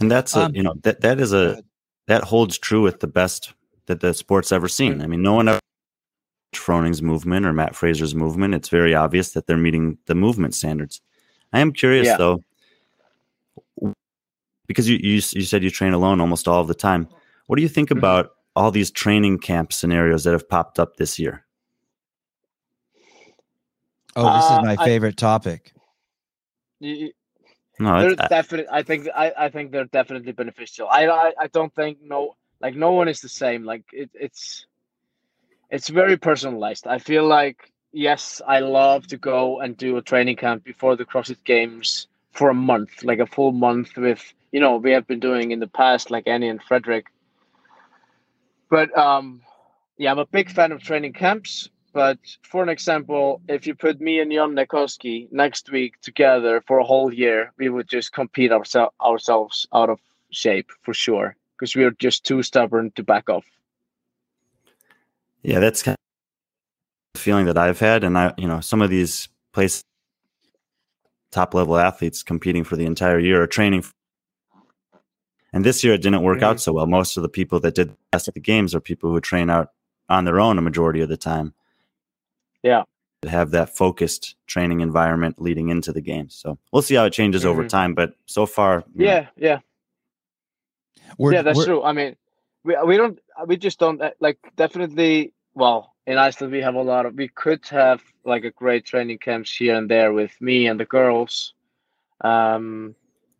Speaker 3: And that's a,
Speaker 1: Um,
Speaker 3: you know that that is a that holds true with the best that the sport's ever seen. I mean, no one ever Froning's movement or Matt Fraser's movement. It's very obvious that they're meeting the movement standards. I am curious
Speaker 2: Yeah.
Speaker 3: though, because you, you you said you train alone almost all of the time. What do you think
Speaker 2: Mhm.
Speaker 3: about all these training camp scenarios that have popped up this year?
Speaker 1: Oh, this
Speaker 2: Uh,
Speaker 1: is my
Speaker 2: I-
Speaker 1: favorite topic.
Speaker 2: Y-
Speaker 3: No,
Speaker 2: they're
Speaker 3: it's, uh,
Speaker 2: definitely. I think. I, I think they're definitely beneficial. I, I. I don't think no. Like no one is the same. Like it, it's. It's very personalized. I feel like yes, I love to go and do a training camp before the CrossFit Games for a month, like a full month with you know we have been doing in the past, like Annie and Frederik. But um, yeah, I'm a big fan of training camps. But for an example, if you put me and Jonne Koski next week together for a whole year, we would just compete ourse- ourselves out of shape for sure because we are just too stubborn to back off.
Speaker 3: yeah, that's kind of the feeling that I've had, and I, you know, some of these places, top level athletes competing for the entire year or training. And this year it didn't work out so well. Most of the people that did best at the games are people who train out on their own a majority of the time.
Speaker 2: Yeah.
Speaker 3: That have that focused training environment leading into the games. So we'll see how it changes over
Speaker 2: Mhm.
Speaker 3: time. But so far, you know,
Speaker 2: Yeah, yeah,
Speaker 1: We're,
Speaker 2: yeah. That's
Speaker 1: we're-
Speaker 2: true. I mean, we we don't we just don't uh, like definitely. Well, in Iceland we have a lot of. We could have like a great training camps here and there with me and the girls, um,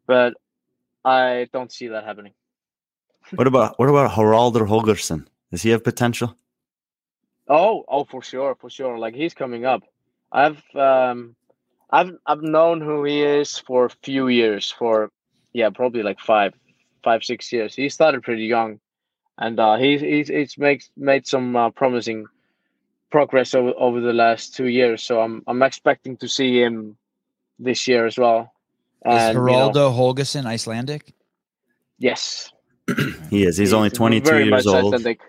Speaker 2: but I don't see that happening.
Speaker 3: what about what about Haraldur Holgersson? Does he have potential?
Speaker 2: Oh, oh, for sure, for sure. Like he's coming up. I've um, I've I've known who he is for a few years. For yeah, probably like five, five, six years. He started pretty young, and uh, he's he's he's makes made some uh, promising progress over over the last two years. So I'm I'm expecting to see him this year as well.
Speaker 1: Is
Speaker 2: And, you know,
Speaker 1: Geraldo Icelandic?
Speaker 2: yes,
Speaker 3: He is. He's only 22
Speaker 2: very
Speaker 3: years
Speaker 2: much
Speaker 3: old.
Speaker 2: Icelandic.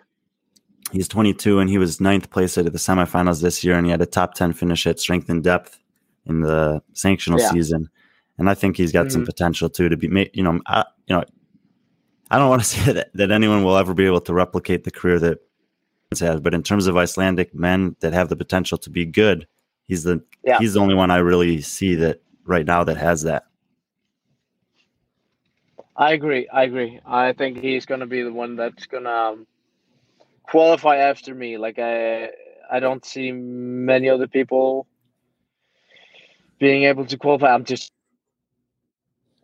Speaker 3: He's 22 and he was ninth place at the semifinals this year, and he had a top 10 finish at Strength in Depth in the sanctional
Speaker 2: Yeah.
Speaker 3: season. And I think he's got some
Speaker 2: Mhm.
Speaker 3: potential too to be made. You know, I, you know, I don't want to say that, that anyone will ever be able to replicate the career that he has, but in terms of Icelandic men that have the potential to be good, he's the
Speaker 2: Yeah.
Speaker 3: he's the only one I really see that right now that has that.
Speaker 2: I agree. I agree. I think he's gonna be the one that's gonna um, qualify after me. Like I, I don't see many other people being able to qualify. I'm just,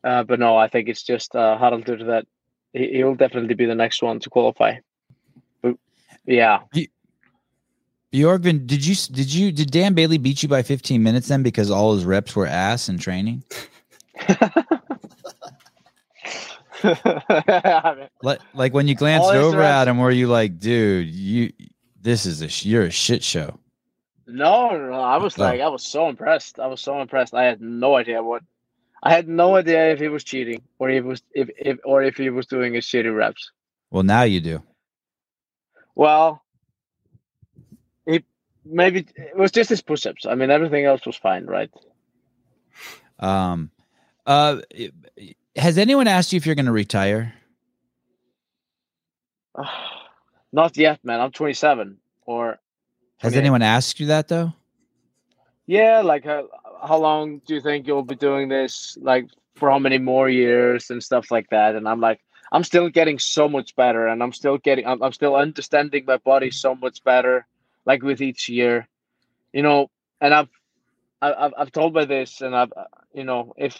Speaker 2: uh, but no, I think it's just uh, Haraldur that he, he will definitely be the next one to qualify. But yeah,
Speaker 1: Bjorgvin, did you did you did Dan Bailey beat you by 15 minutes then because all his reps were ass in training? Like like when you glanced
Speaker 2: All
Speaker 1: over at him, were you like, dude, you this is a sh- you're a shit show.
Speaker 2: No, no, no. I was
Speaker 1: Oh.
Speaker 2: like, I was so impressed. I was so impressed. I had no idea what. I had no idea if he was cheating or if was if, if or if he was doing his shitty reps.
Speaker 1: Well, now you do.
Speaker 2: Well, he maybe it was just his push-ups. I mean, everything else was fine, right?
Speaker 1: Um, uh, has anyone asked you if you're going to retire?
Speaker 2: Not yet, man. I'm 27. Or
Speaker 1: Has
Speaker 2: 28.
Speaker 1: anyone asked you that though?
Speaker 2: yeah, like how, how long do you think you'll be doing this? Like for how many more years and stuff like that? And I'm like, I'm still getting so much better, and I'm still getting, I'm, I'm still understanding my body so much better. Like with each year, you know. And I've, I've, I've told by this, and I've, uh, you know, if,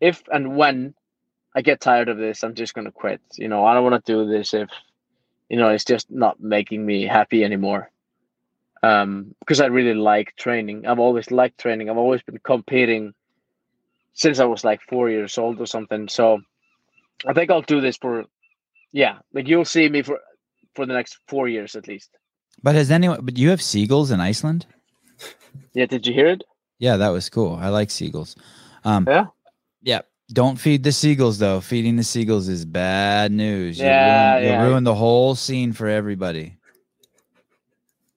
Speaker 2: if and when I get tired of this, I'm just gonna quit. You know, I don't want to do this if, you know, it's just not making me happy anymore um, because I really like training. I've always liked training. I've always been competing since I was like four years old or something. So I think I'll do this for, yeah, like you'll see me for for the next four years at least.
Speaker 1: But has anyone? But you have seagulls in Iceland?
Speaker 2: Yeah, did you hear it?
Speaker 1: Yeah, that was cool. I like seagulls. Um,
Speaker 2: Yeah?
Speaker 1: Yeah. Don't feed the seagulls though. Feeding the seagulls is bad news. You'll
Speaker 2: Yeah,
Speaker 1: ruin, you'll ruin the whole scene for everybody.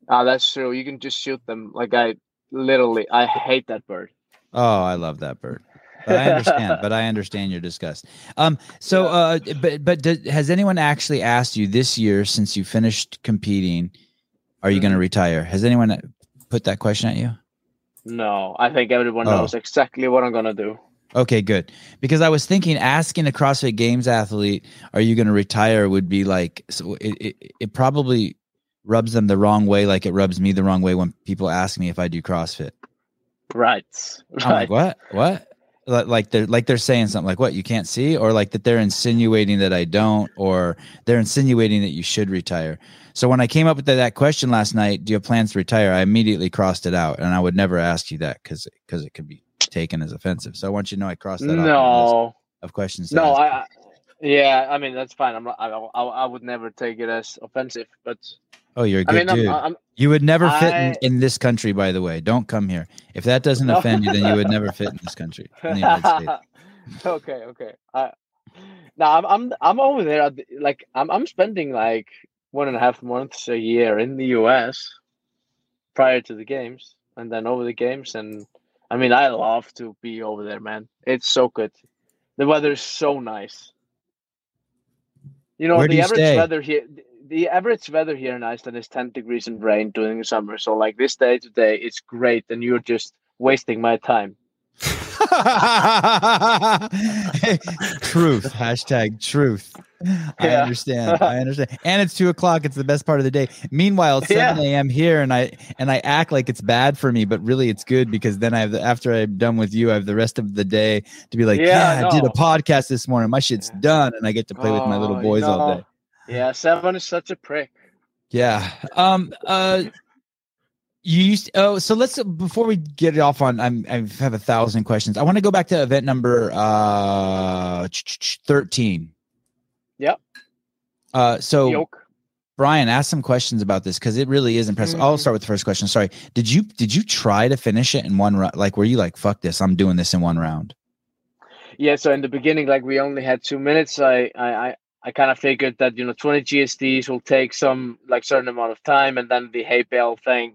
Speaker 2: Ah, that's true. You can just shoot them. Like I literally, I hate that bird.
Speaker 1: Oh, I love that bird. But I understand. but I understand your disgust. Um. So, uh, but but did, has anyone actually asked you this year since you finished competing? Are you going to
Speaker 2: Mhm.
Speaker 1: retire? Has anyone put that question at you?
Speaker 2: No, I think everyone
Speaker 1: Oh.
Speaker 2: knows exactly what I'm gonna do.
Speaker 1: Okay, good. Because I was thinking asking a CrossFit Games athlete, "Are you going to retire?" would be like so. It, it it probably rubs them the wrong way, like it rubs me the wrong way when people ask me if I do CrossFit.
Speaker 2: Right.
Speaker 1: I'm like, what? What? Like they're like they're saying something like what you can't see, or like that they're insinuating that I don't, or they're insinuating that you should retire. So when I came up with that, that question last night, do you have plans to retire? I immediately crossed it out, and I would never ask you that because because it could be taken as offensive. So I want you to know I crossed that off
Speaker 2: no.
Speaker 1: of questions.
Speaker 2: No. I, I yeah, I mean that's fine. I'm not, I, I I would never take it as offensive, but
Speaker 1: oh, you're a good
Speaker 2: mean
Speaker 1: dude.
Speaker 2: I'm, I'm
Speaker 1: you would never fit in, in this country. By the way, don't come here. If that doesn't
Speaker 2: No.
Speaker 1: offend you, then you would never fit in this country. In the United States.
Speaker 2: okay, okay. I no, I'm I'm I'm over there. the- Like I'm I'm spending like one and a half months a year in the U.S. prior to the games, and then over the games, and I mean I love to be over there, man. It's so good. The weather is so nice. You know
Speaker 1: Where
Speaker 2: the
Speaker 1: you
Speaker 2: average
Speaker 1: stay?
Speaker 2: weather here. The average weather here in Iceland is 10 degrees and rain during the summer. So, like this day today, it's great, and you're just wasting my time.
Speaker 1: truth. Hashtag truth. I
Speaker 2: Yeah.
Speaker 1: understand. I understand. And it's two o'clock. It's the best part of the day. Meanwhile, it's
Speaker 2: Yeah.
Speaker 1: seven a.m. here, and I and I act like it's bad for me, but really it's good because then I have the after I'm done with you, I have the rest of the day to be like, yeah,
Speaker 2: Yeah,
Speaker 1: I did a podcast this morning. My shit's done, and I get to play with my little
Speaker 2: Oh,
Speaker 1: boys all day.
Speaker 2: Yeah, seven is such a prick.
Speaker 1: Yeah. Um. Uh. You used oh so let's before we get it off on I'm I have a thousand questions. I want to go back to event number uh thirteen. Uh so
Speaker 2: Yoke.
Speaker 1: Brian ask some questions about this because it really is impressive. I'll
Speaker 2: Mhm.
Speaker 1: start with the first question. Sorry. Did you did you try to finish it in one round? Like were you like fuck this, I'm doing this in one round?
Speaker 2: Yeah, so in the beginning, like we only had two minutes. I I I, I kind of figured that you know 20 GHDs will take some like certain amount of time, and then the hay bale thing.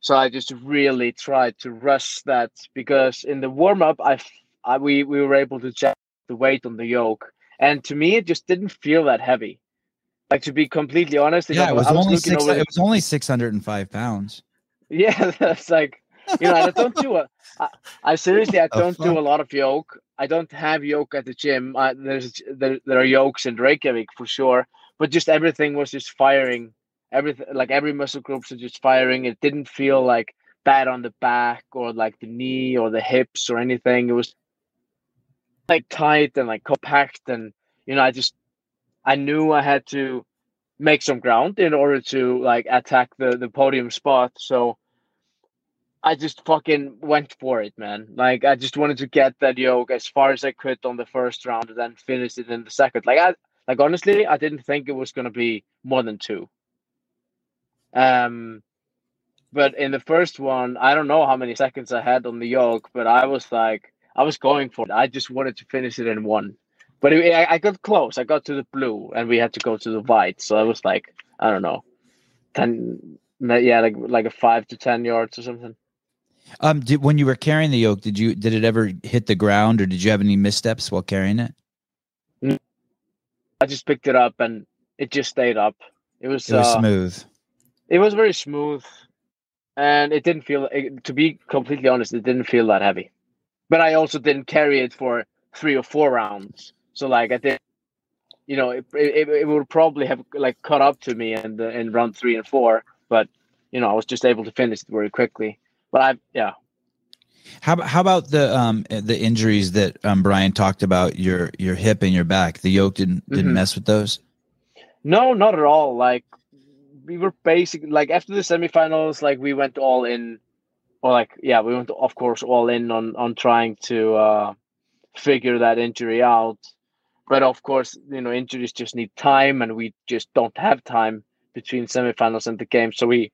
Speaker 2: So I just really tried to rush that because in the warm up, I, I we we were able to check the weight on the yoke, and to me, it just didn't feel that heavy. Like to be completely honest,
Speaker 1: Yeah, it was
Speaker 2: I
Speaker 1: only six
Speaker 2: over
Speaker 1: it was only six hundred and five pounds.
Speaker 2: Yeah, that's like you know, I don't do a. I, I seriously, I don't do a lot of yoke. I don't have yoke at the gym. I, there's there, there are yokes in Reykjavik for sure, but just everything was just firing. Everything like every muscle groups are just firing. It didn't feel like bad on the back or like the knee or the hips or anything. It was like tight and like compact, and you know, I just I knew I had to make some ground in order to like attack the the podium spot. So I just fucking went for it, man. Like I just wanted to get that yoke as far as I could on the first round and then finish it in the second. Like I like honestly, I didn't think it was gonna be more than two. Um but in the first one, I don't know how many seconds I had on the yoke, but I was like I was going for it. I just wanted to finish it in one. But it, I, I got close. I got to the blue and we had to go to the white. So I was like, I don't know, 10 yeah, like like a 5 to 10 yards or something.
Speaker 1: Um, did, when you were carrying the yoke, did you did it ever hit the ground, or did you have any missteps while carrying it?
Speaker 2: I just picked it up and it just stayed up. It was,
Speaker 1: It was
Speaker 2: uh,
Speaker 1: smooth.
Speaker 2: it was very smooth, and it didn't feel. It, to be completely honest, it didn't feel that heavy. But I also didn't carry it for three or four rounds. So like I think, you know, it it, it would probably have like caught up to me in the in round three and four. But you know, I was just able to finish it very quickly. But I yeah.
Speaker 1: How about how about the um the injuries that um Brian talked about your your hip and your back? The yoke didn't didn't
Speaker 2: Mhm.
Speaker 1: mess with those.
Speaker 2: No, not at all. Like we were basically like after the semifinals, like we went all in or like yeah, we went of course all in on on trying to uh figure that injury out. But of course, you know, injuries just need time and we just don't have time between semifinals and the game. So we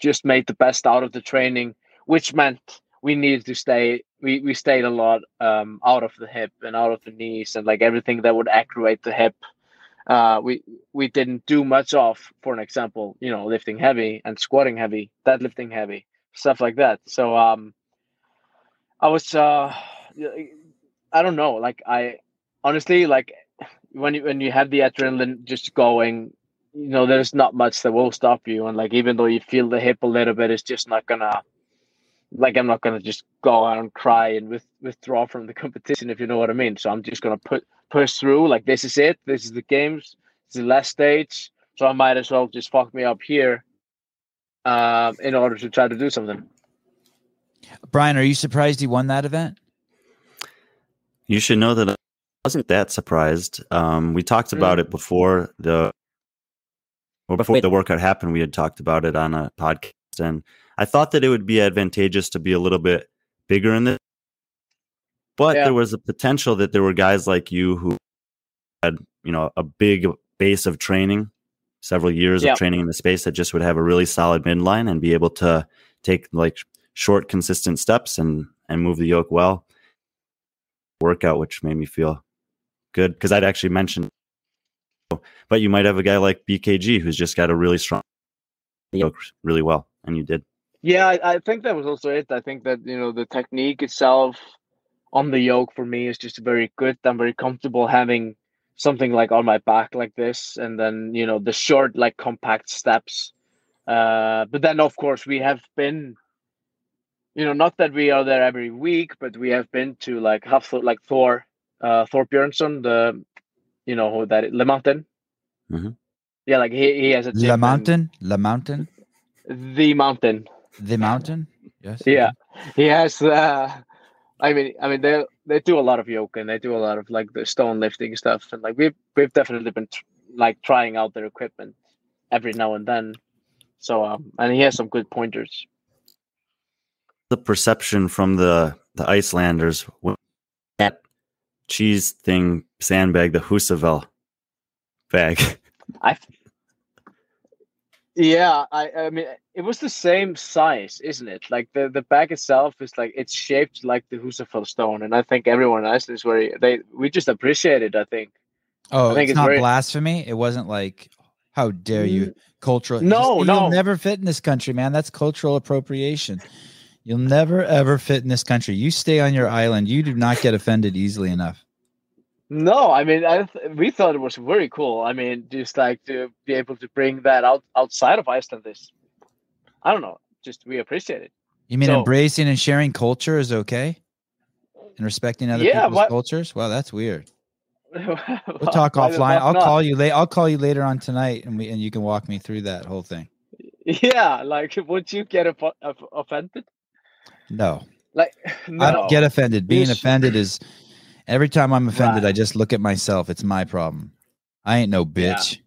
Speaker 2: just made the best out of the training, which meant we needed to stay we, we stayed a lot um out of the hip and out of the knees and like everything that would aggravate the hip uh, we we didn't do much of, for an example, you know, lifting heavy and squatting heavy, deadlifting heavy, stuff like that. So um, I was uh, I don't know, like I honestly like when you when you have the adrenaline just going, you know, there's not much that will stop you, and like even though you feel the hip a little bit, it's just not gonna. Like I'm not gonna just go out and cry and with, withdraw from the competition if you know what I mean. So I'm just gonna put push through. Like this is it. This is the games. It's the last stage. So I might as well just fuck me up here, um, in order to try to do something.
Speaker 1: Brian, are you surprised he won that event?
Speaker 3: You should know that I wasn't that surprised. Um, we talked about it before the well, before the workout happened. We had talked about it on a podcast, and I thought that it would be advantageous to be a little bit bigger in this. But
Speaker 2: Yeah.
Speaker 3: there was a potential that there were guys like you who had, you know, a big base of training, several years
Speaker 2: Yeah.
Speaker 3: of training in the space that just would have a really solid midline and be able to take like short, consistent steps and and move the yoke well. Workout, which made me feel good because I'd actually mentioned. But you might have a guy like BKG who's just got a really strong yoke really well, and you did.
Speaker 2: Yeah, I, I think that was also it. I think that you know the technique itself on the yoke for me is just very good. I'm very comfortable having something like on my back like this, and then you know the short like compact steps. Uh, but then of course we have been, you know, not that we are there every week, but we have been to like half like Thor, uh, Thor Björnsson, the, you know who that is, Le Mountain.
Speaker 3: Mhm.
Speaker 2: Yeah, like he, he has a gym
Speaker 1: La
Speaker 2: in-
Speaker 1: Mountain, La Mountain,
Speaker 2: the mountain.
Speaker 1: the mountain. Yes.
Speaker 2: Yeah, he has. Uh, I mean, I mean, they they do a lot of yoga and they do a lot of like the stone lifting stuff, and like we've we've definitely been tr- like trying out their equipment every now and then. So, um, and he has some good pointers.
Speaker 3: the perception from the the Icelanders when that cheese thing sandbag, the Husafell bag.
Speaker 2: I. Yeah, I I mean it was the same size, isn't it? Like the the bag itself is like it's shaped like the Husafell stone, and I think everyone in Iceland is very they we just appreciate it. I think.
Speaker 1: Oh,
Speaker 2: I think
Speaker 1: it's,
Speaker 2: it's
Speaker 1: not
Speaker 2: very-
Speaker 1: blasphemy. It wasn't like, how dare you, mm. cultural.
Speaker 2: No,
Speaker 1: You'll
Speaker 2: no.
Speaker 1: never fit in this country, man. That's cultural appropriation. You'll never ever fit in this country. You stay on your island. You do not get offended easily enough.
Speaker 2: No, I mean, I th- we thought it was very cool. I mean, just like to be able to bring that out outside of Iceland is, I don't know, just we appreciate it.
Speaker 1: You mean
Speaker 2: So-
Speaker 1: embracing and sharing culture is okay, and respecting other
Speaker 2: Yeah,
Speaker 1: people's
Speaker 2: what-
Speaker 1: cultures? Well, that's weird.
Speaker 2: we'll
Speaker 1: talk offline. I'll call you late. I'll call you later on tonight, and we and you can walk me through that whole thing.
Speaker 2: Yeah, like would you get offo- off- offended?
Speaker 1: No,
Speaker 2: Like, no.
Speaker 1: I don't get offended. Being
Speaker 2: Yes.
Speaker 1: offended is every time I'm offended,
Speaker 2: Right.
Speaker 1: I just look at myself. It's my problem. I ain't no
Speaker 2: Yeah.
Speaker 1: bitch.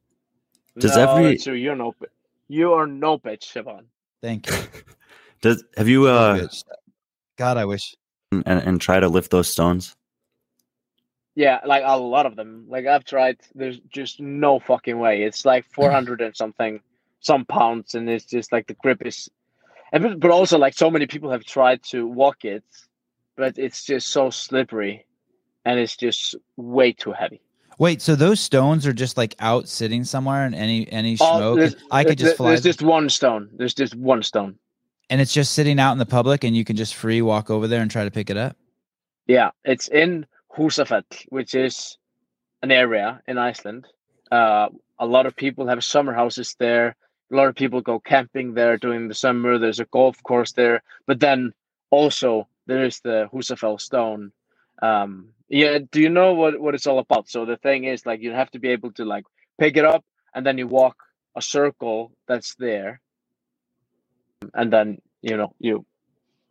Speaker 3: Does
Speaker 2: no,
Speaker 3: every-
Speaker 2: that's true. You're no, bi- you are no bitch, Sevan.
Speaker 1: Thank you.
Speaker 3: Does have you uh
Speaker 1: bitch. God, I wish.
Speaker 3: and, and try to lift those stones?
Speaker 2: Yeah, like a lot of them. Like I've tried. There's just no fucking way. It's like 400 and something, some pounds, and it's just like the grip is. And but- but also like so many people have tried to walk it, but it's just so slippery, and it's just way too heavy.
Speaker 1: Wait, so those stones are just like out sitting somewhere in any any
Speaker 2: Oh,
Speaker 1: smoke? I could just fly,
Speaker 2: There's just one stone. There's just one stone.
Speaker 1: and it's just sitting out in the public, and you can just free walk over there and try to pick it up.
Speaker 2: Yeah, it's in Husafell, which is an area in Iceland. Uh, a lot of people have summer houses there. A lot of people go camping there during the summer. There's a golf course there, but then also there is the Husafell stone. Um, yeah, do you know what what it's all about? So the thing is, like, you have to be able to like pick it up, and then you walk a circle that's there, and then you know you,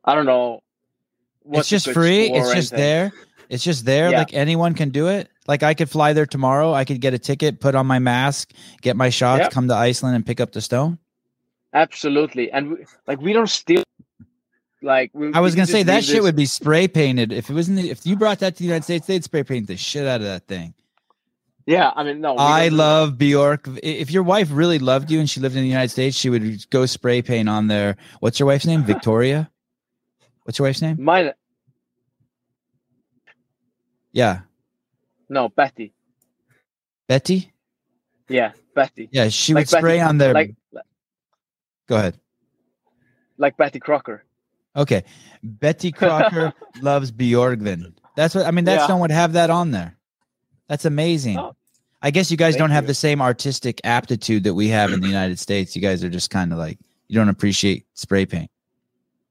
Speaker 2: I don't know. what's
Speaker 1: it's just free. It's just
Speaker 2: anything.
Speaker 1: there. It's just there.
Speaker 2: Yeah.
Speaker 1: Like anyone can do it. Like I could fly there tomorrow. I could get a ticket, put on my mask, get my shots,
Speaker 2: Yep.
Speaker 1: come to Iceland, and pick up the stone.
Speaker 2: Absolutely, and we, like we don't steal. Like we,
Speaker 1: I was gonna say that shit
Speaker 2: this-
Speaker 1: would be spray painted if it wasn't. If you brought that to the United States, they'd spray paint the shit out of that thing.
Speaker 2: Yeah, I mean, no.
Speaker 1: I love Bjork. If your wife really loved you and she lived in the United States, she would go spray paint on there. What's your wife's name? Victoria. What's your wife's name?
Speaker 2: mine.
Speaker 1: Yeah,
Speaker 2: No, Betty.
Speaker 1: Betty.
Speaker 2: Yeah, Betty.
Speaker 1: Yeah, she
Speaker 2: Like
Speaker 1: would spray
Speaker 2: Betty-
Speaker 1: on there.
Speaker 2: Like
Speaker 1: Go ahead.
Speaker 2: like Betty Crocker.
Speaker 1: Okay, Betty Crocker loves Bjorgvin. That's what I mean. That's
Speaker 2: Yeah.
Speaker 1: stone would have that on there. That's amazing.
Speaker 2: Oh.
Speaker 1: I guess you guys
Speaker 2: Thank
Speaker 1: don't have
Speaker 2: you.
Speaker 1: the same artistic aptitude that we have in the United States. You guys are just kind of like you don't appreciate spray paint.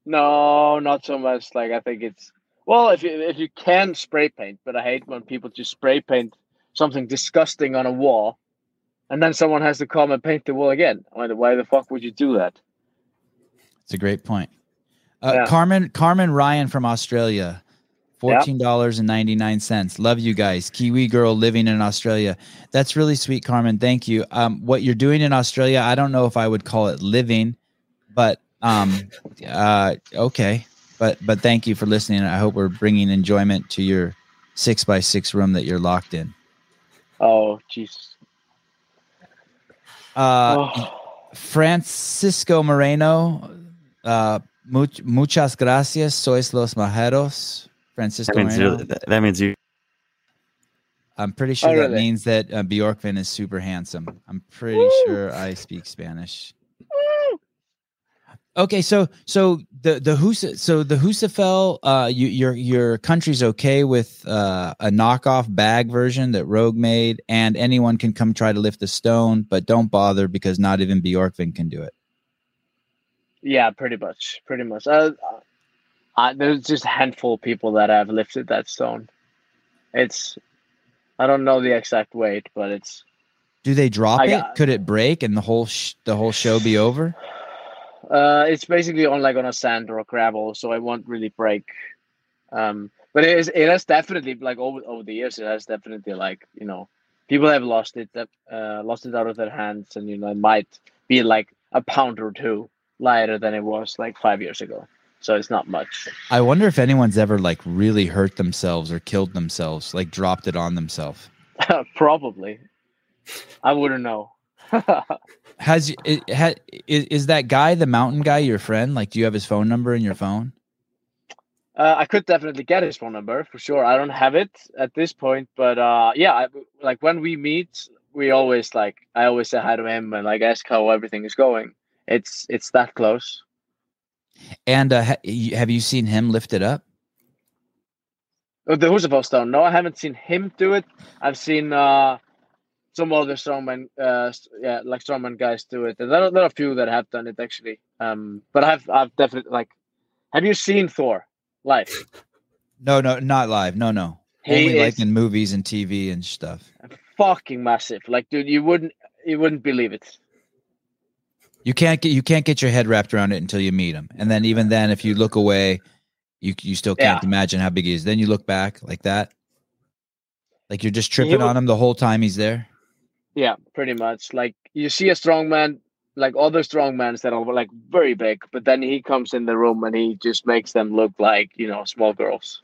Speaker 2: No, not so much. Like I think it's well, if you if you can spray paint, but I hate when people just spray paint something disgusting on a wall, and then someone has to come and paint the wall again. Why the why the fuck would you do that?
Speaker 1: It's a great point. Uh,
Speaker 2: Yeah.
Speaker 1: Carmen Carmen Ryan from Australia. Fourteen dollars and ninety nine cents. Love you guys, Kiwi girl living in Australia. That's really sweet, Carmen. Thank you. Um, what you're doing in Australia, I don't know if I would call it living, but um, uh, okay. But but thank you for listening. I hope we're bringing enjoyment to your six by six room that you're locked in.
Speaker 2: Oh, Jesus.
Speaker 1: Uh,
Speaker 2: oh.
Speaker 1: Francisco Moreno, uh, much, muchas gracias. Sois los majeros. Francisco
Speaker 3: That means,
Speaker 1: Moreno.
Speaker 3: you- that that means you.
Speaker 1: I'm pretty sure
Speaker 2: Oh,
Speaker 1: that
Speaker 2: really?
Speaker 1: means that uh, Bjorgvin is super handsome. I'm pretty
Speaker 2: Woo!
Speaker 1: sure I speak Spanish. Okay, so so the the Husa, so the Husafell, uh, you, your your country's okay with uh, a knockoff bag version that Rogue made, and anyone can come try to lift the stone, but don't bother because not even Bjorgvin can do it.
Speaker 2: Yeah, pretty much. Pretty much. Uh, uh, there's just a handful of people that have lifted that stone. It's, I don't know the exact weight, but it's.
Speaker 1: Do they drop
Speaker 2: I
Speaker 1: it?
Speaker 2: got-
Speaker 1: Could it break and the whole sh- the whole show be over?
Speaker 2: Uh, it's basically on like on a sand or a gravel, so it won't really break. Um, but it is. It has definitely like over over the years. It has definitely like you know, people have lost it. that, Uh, lost it out of their hands, and you know, it might be like a pound or two lighter than it was like five years ago. So it's not much.
Speaker 1: I wonder if anyone's ever like really hurt themselves or killed themselves, like dropped it on themselves.
Speaker 2: Probably. I wouldn't know.
Speaker 1: Has it ha, is, is that guy the mountain guy your friend? Like, do you have his phone number in your phone?
Speaker 2: Uh, I could definitely get his phone number for sure. I don't have it at this point, but uh, yeah, I, like when we meet, we always like I always say hi to him and like ask how everything is going. It's it's that close.
Speaker 1: And uh, ha, have you seen him lift it up?
Speaker 2: Uh, The Husafell Stone. No, I haven't seen him do it. I've seen uh, some other strongman, uh, yeah, like strongman guys do it. And there are, there are a few that have done it actually. Um, but I've I've definitely like, have you seen Thor live?
Speaker 1: No, no, not live. No, no.
Speaker 2: He
Speaker 1: Only like in movies and TV and stuff.
Speaker 2: fucking massive. Like, dude, you wouldn't you wouldn't believe it.
Speaker 1: You can't get you can't get your head wrapped around it until you meet him. And then even then, if you look away, you you still can't
Speaker 2: Yeah.
Speaker 1: imagine how big he is. Then you look back like that, like you're just tripping
Speaker 2: would-
Speaker 1: on him the whole time he's there.
Speaker 2: Yeah, pretty much. Like you see a strong man, like other strong mans that are like very big, but then he comes in the room and he just makes them look like you know small girls.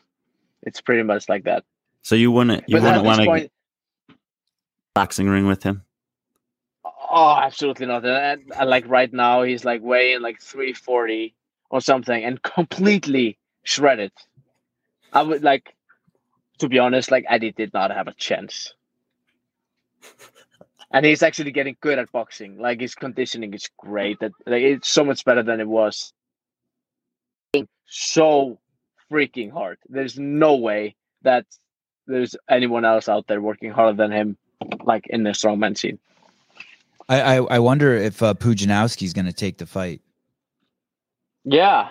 Speaker 2: It's pretty much like that.
Speaker 3: So you wouldn't you
Speaker 2: but
Speaker 3: wouldn't want to
Speaker 2: point,
Speaker 3: boxing ring with him?
Speaker 2: oh, absolutely not. And, and like right now, he's like weighing like three forty or something, and completely shredded. I would like, to be honest, like Eddie did not have a chance. And he's actually getting good at boxing. Like his conditioning is great. That like it's so much better than it was. So freaking hard. There's no way that there's anyone else out there working harder than him, like in the strongman scene.
Speaker 1: I I, I wonder if uh, Pudzianowski's going to take the fight.
Speaker 2: Yeah.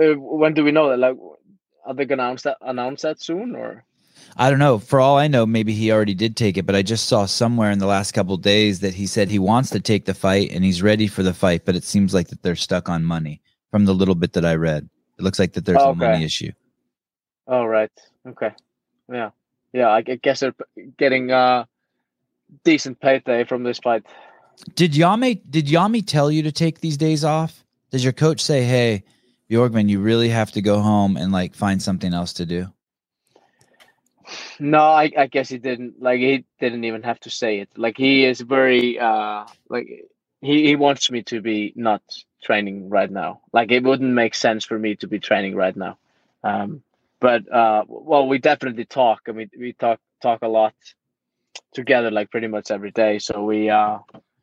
Speaker 2: Uh, when do we know that? Like, are they gonna announce that announce that soon or?
Speaker 1: I don't know. For all I know, maybe he already did take it, but I just saw somewhere in the last couple days that he said he wants to take the fight and he's ready for the fight, but it seems like that they're stuck on money from the little bit that I read. It looks like that there's a
Speaker 2: Okay.
Speaker 1: money issue.
Speaker 2: Oh right. Okay. Yeah. Yeah. I guess they're getting uh decent payday from this fight.
Speaker 1: Did Jami did Jami tell you to take these days off? Does your coach say, "Hey, Bjorgman, you really have to go home and like find something else to do"?
Speaker 2: No, I, I guess he didn't. Like he didn't even have to say it. Like he is very uh like he, he wants me to be not training right now. Like it wouldn't make sense for me to be training right now. Um but uh well we definitely talk and we we talk talk a lot together like pretty much every day. So we uh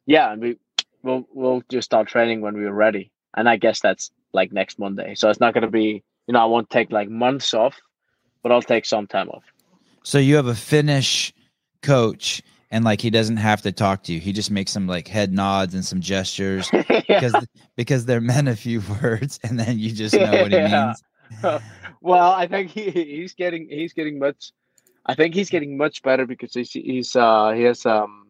Speaker 2: yeah, and we we'll we'll just start training when we're ready. And I guess that's like next Monday. So it's not gonna be you know, I won't take like months off, but I'll take some time off.
Speaker 1: So you have a Finnish coach and like he doesn't have to talk to you. He just makes some like head nods and some gestures because because they're meant a few words and then you just know what he
Speaker 2: Yeah.
Speaker 1: means.
Speaker 2: well, I think he, he's getting he's getting much. I think he's getting much better because he's he's uh he has um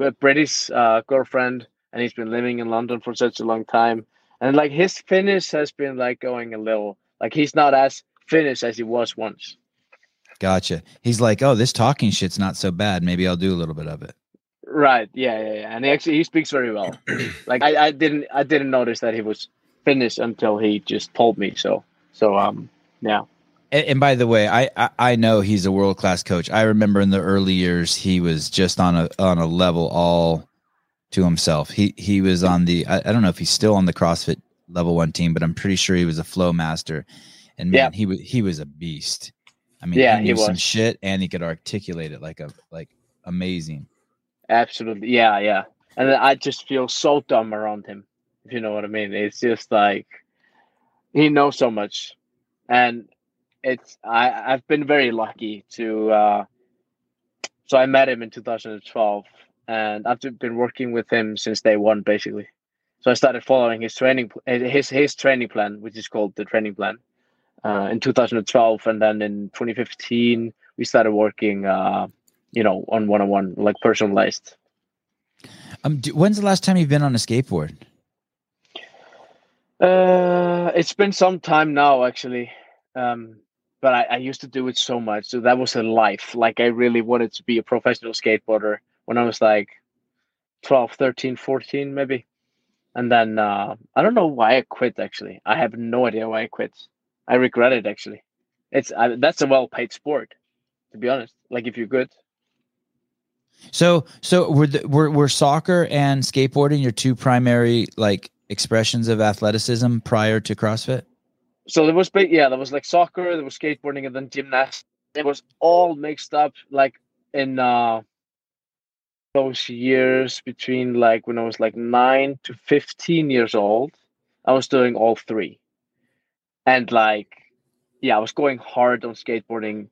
Speaker 2: a British uh, girlfriend and he's been living in London for such a long time and like his Finnish has been like going a little like he's not as finished as he was once.
Speaker 1: Gotcha. He's like, oh, this talking shit's not so bad. Maybe I'll do a little bit of it.
Speaker 2: Right. Yeah. Yeah. yeah. And he actually he speaks very well. like I, I didn't I didn't notice that he was finished until he just told me. So so um yeah.
Speaker 1: And, and by the way, I, I I know he's a world class coach. I remember in the early years he was just on a on a level all to himself. He he was on the I, I don't know if he's still on the CrossFit level one team, but I'm pretty sure he was a flow master. And man,
Speaker 2: Yeah.
Speaker 1: he was he was a beast. I mean,
Speaker 2: Yeah,
Speaker 1: he
Speaker 2: he
Speaker 1: knew some shit and he could articulate it like a like amazing.
Speaker 2: Absolutely. Yeah, yeah. And I just feel so dumb around him, if you know what I mean. It's just like he knows so much. And it's I, I've been very lucky to uh so I met him in 2012 and I've been working with him since day one basically. So I started following his training his his training plan, which is called the training plan, uh, in 2012, and then in 2015 we started working, uh, you know, on one-on-one, like personalized.
Speaker 1: Um, do, when's the last time you've been on a skateboard?
Speaker 2: Uh, it's been some time now, actually. Um, but I, I used to do it so much, so that was a life. Like I really wanted to be a professional skateboarder when I was like 12, 13, 14, maybe. And then uh, I don't know why I quit. Actually, I have no idea why I quit. I regret it. Actually, it's I, that's a well-paid sport, to be honest. Like if you're good.
Speaker 1: So so were the, were were soccer and skateboarding your two primary like expressions of athleticism prior to CrossFit?
Speaker 2: so there was yeah there was like soccer there was skateboarding and then gymnastics it was all mixed up like in uh those years between like when i was like 9 to 15 years old i was doing all three and like yeah i was going hard on skateboarding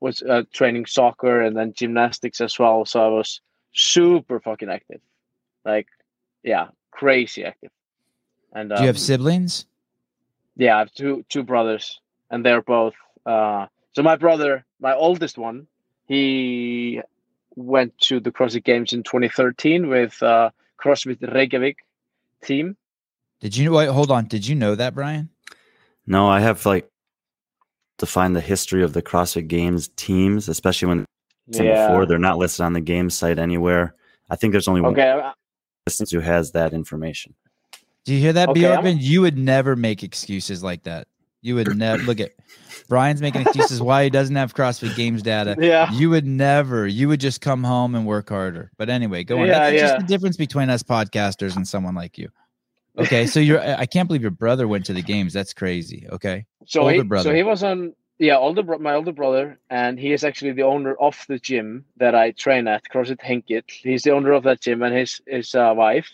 Speaker 2: was uh, training soccer and then gymnastics as well so i was super fucking active like yeah crazy active and
Speaker 1: Do you have
Speaker 2: um,
Speaker 1: siblings?
Speaker 2: yeah, I have two two brothers, and they're both. Uh, so my brother, my oldest one, he went to the CrossFit Games in 2013 with uh, CrossFit Reykjavik team.
Speaker 1: Did you wait? Hold on. Did you know that, Brian?
Speaker 3: No, I have like to find the history of the CrossFit Games teams, especially when it's in before they're not listed on the game site anywhere. I think there's only one
Speaker 2: Okay. uh,
Speaker 3: person who has that information.
Speaker 1: Do you hear that,
Speaker 2: Okay, I'm-
Speaker 1: You would never make excuses like that. You would never look at Brian's making excuses why he doesn't have CrossFit Games data.
Speaker 2: Yeah.
Speaker 1: You would never. You would just come home and work harder. But anyway, go on.
Speaker 2: Yeah,
Speaker 1: That's just
Speaker 2: yeah.
Speaker 1: the difference between us podcasters and someone like you. Okay, so you're. I can't believe your brother went to the games. That's crazy. Okay,
Speaker 2: So
Speaker 1: Older
Speaker 2: he,
Speaker 1: brother.
Speaker 2: so he was on yeah older bro- my older brother, and he is actually the owner of the gym that I train at CrossFit Hengill. He's the owner of that gym, and his his uh, wife,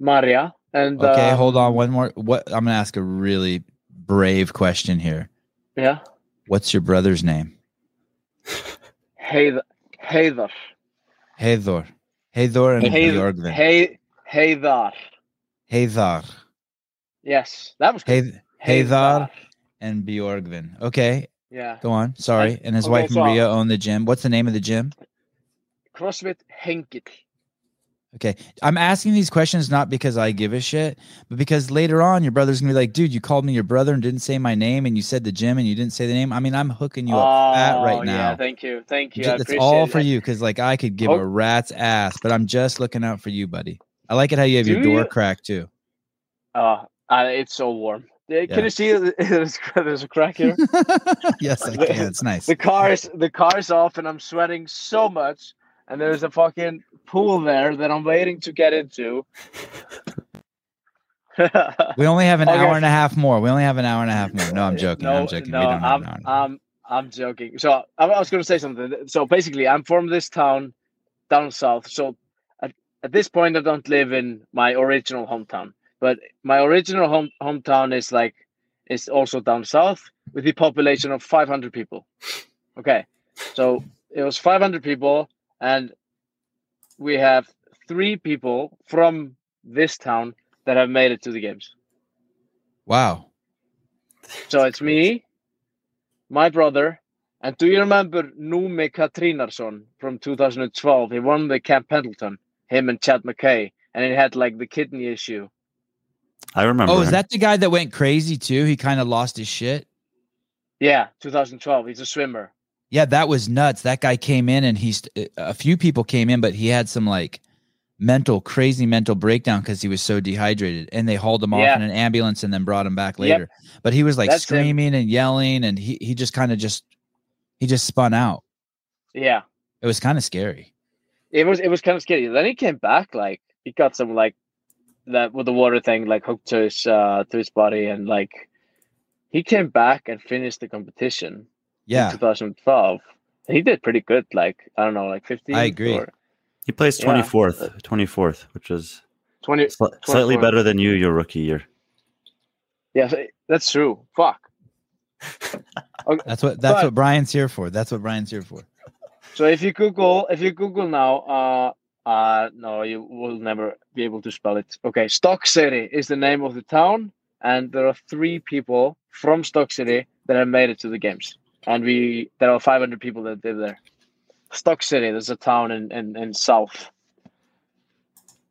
Speaker 2: Maria. And
Speaker 1: okay. hold on. One more. What? I'm gonna ask a really brave question here.
Speaker 2: Yeah.
Speaker 1: What's your brother's name?
Speaker 2: Heiðar. Heiðar.
Speaker 1: Heithor. Heithor and
Speaker 2: Heiðar.
Speaker 1: Bjorgvin.
Speaker 2: Hei-
Speaker 1: Heithar.
Speaker 2: Yes, that was good.
Speaker 1: Heith- Heithar and Bjorgvin. Okay,
Speaker 2: Yeah.
Speaker 1: go on. Sorry. And his
Speaker 2: Okay,
Speaker 1: wife
Speaker 2: so-
Speaker 1: Maria own the gym. What's the name of the gym?
Speaker 2: CrossFit Hengill.
Speaker 1: Okay. I'm asking these questions not because I give a shit, but because later on your brother's gonna be like, dude, you called me your brother and didn't say my name and you said the gym and you didn't say the name. I mean, I'm hooking you up fat
Speaker 2: Oh,
Speaker 1: right
Speaker 2: Yeah,
Speaker 1: now.
Speaker 2: thank you. Thank you.
Speaker 1: Ju-
Speaker 2: I
Speaker 1: That's all for
Speaker 2: it.
Speaker 1: you because like I could give
Speaker 2: Oh.
Speaker 1: a rat's ass, but I'm just looking out for you, buddy. I like it how you have your door
Speaker 2: you?
Speaker 1: cracked too.
Speaker 2: Uh, uh, it's so warm. Uh, Can
Speaker 1: Yeah.
Speaker 2: you see there's, there's a crack here?
Speaker 1: yes, I can. It's nice.
Speaker 2: the car is the car is off and I'm sweating so much and there's a fucking pool there that I'm waiting to get into.
Speaker 1: We only have an
Speaker 2: Okay.
Speaker 1: hour and a half more. We only have an hour and a half more. No, I'm joking.
Speaker 2: No,
Speaker 1: I'm joking.
Speaker 2: No,
Speaker 1: we don't have
Speaker 2: I'm,
Speaker 1: an hour and a half.
Speaker 2: I'm, I'm joking. So I was going to say something. So basically, I'm from this town down south. So at, this point, I don't live in my original hometown, but my original home hometown is like is also down south with the population of 500 people. Okay, so it was 500 people, and we have three people from this town that have made it to the games.
Speaker 1: Wow.
Speaker 2: So it's me, my brother, and do you remember Numi Katrinarson from 2012? He won the Camp Pendleton, him and Chad Mackay, and it had like the kidney issue.
Speaker 3: I remember.
Speaker 1: Oh, is
Speaker 3: him.
Speaker 1: that the guy that went crazy too? He kind of lost his shit.
Speaker 2: Yeah, 2012. He's a swimmer.
Speaker 1: Yeah, that was nuts. That guy came in and he's uh, a few people came in, but he had some like mental, crazy mental breakdown because he was so dehydrated. And they hauled him off
Speaker 2: Yeah.
Speaker 1: in an ambulance and then brought him back
Speaker 2: Yep.
Speaker 1: later. But he was like
Speaker 2: That's him.
Speaker 1: screaming and yelling and he, he just kind of just he just spun out.
Speaker 2: Yeah,
Speaker 1: It was kind of scary.
Speaker 2: It was it was kind of scary. Then he came back like he got some like that with the water thing like hooked to his uh to his body and like he came back and finished the competition in
Speaker 1: Yeah.
Speaker 2: 2012. He did pretty good. Like I don't know, like 15.
Speaker 1: I agree.
Speaker 2: Or
Speaker 3: he placed
Speaker 2: Yeah.
Speaker 3: twenty fourth, twenty fourth, which was
Speaker 2: 20.
Speaker 3: sli- slightly better than you your rookie year.
Speaker 2: Yeah, that's true. Fuck.
Speaker 1: That's what that's
Speaker 2: But-
Speaker 1: what Brian's here for. That's what Brian's here for.
Speaker 2: So if you Google, if you Google now, uh, uh, no, you will never be able to spell it. Okay, Stokkseyri is the name of the town, and there are three people from Stokkseyri that have made it to the games, and we there are 500 people that live there. Stokkseyri, there's a town in in, in south.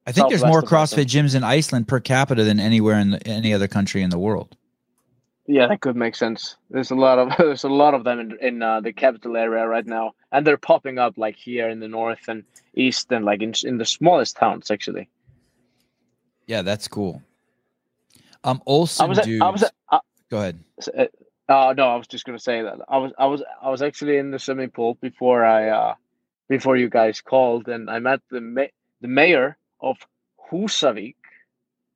Speaker 1: I think there's more CrossFit gyms in Iceland per capita than anywhere in the, any other country in the world.
Speaker 2: Yeah, that could make sense. There's a lot of there's a lot of them in in uh, the capital area right now, and they're popping up like here in the north and east, and like in in the smallest towns actually.
Speaker 1: Yeah, that's cool. Um, Olsen
Speaker 2: I was at,
Speaker 1: dudes.
Speaker 2: I was at, uh,
Speaker 1: go ahead.
Speaker 2: Uh, uh, no, I was just gonna say that I was I was I was actually in the swimming pool before I uh before you guys called, and I met the ma- the mayor of Husavik,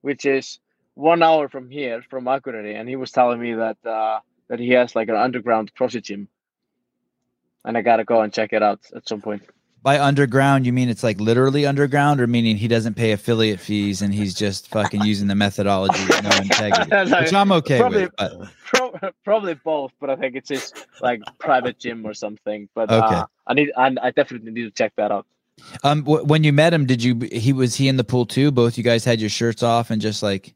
Speaker 2: which is one hour from here from Akureyri, and he was telling me that uh that he has like an underground CrossFit gym, and I gotta go and check it out at some point.
Speaker 1: By underground, you mean it's like literally underground, or meaning he doesn't pay affiliate fees and he's just fucking using the methodology with no integrity, which I'm okay
Speaker 2: Probably-
Speaker 1: with. But
Speaker 2: Pro- probably both, but I think it's his like private gym or something. But
Speaker 1: Okay.
Speaker 2: uh, I need I, I definitely need to check that out.
Speaker 1: um, w- when you met him, did you? He was he in the pool too? Both you guys had your shirts off and just like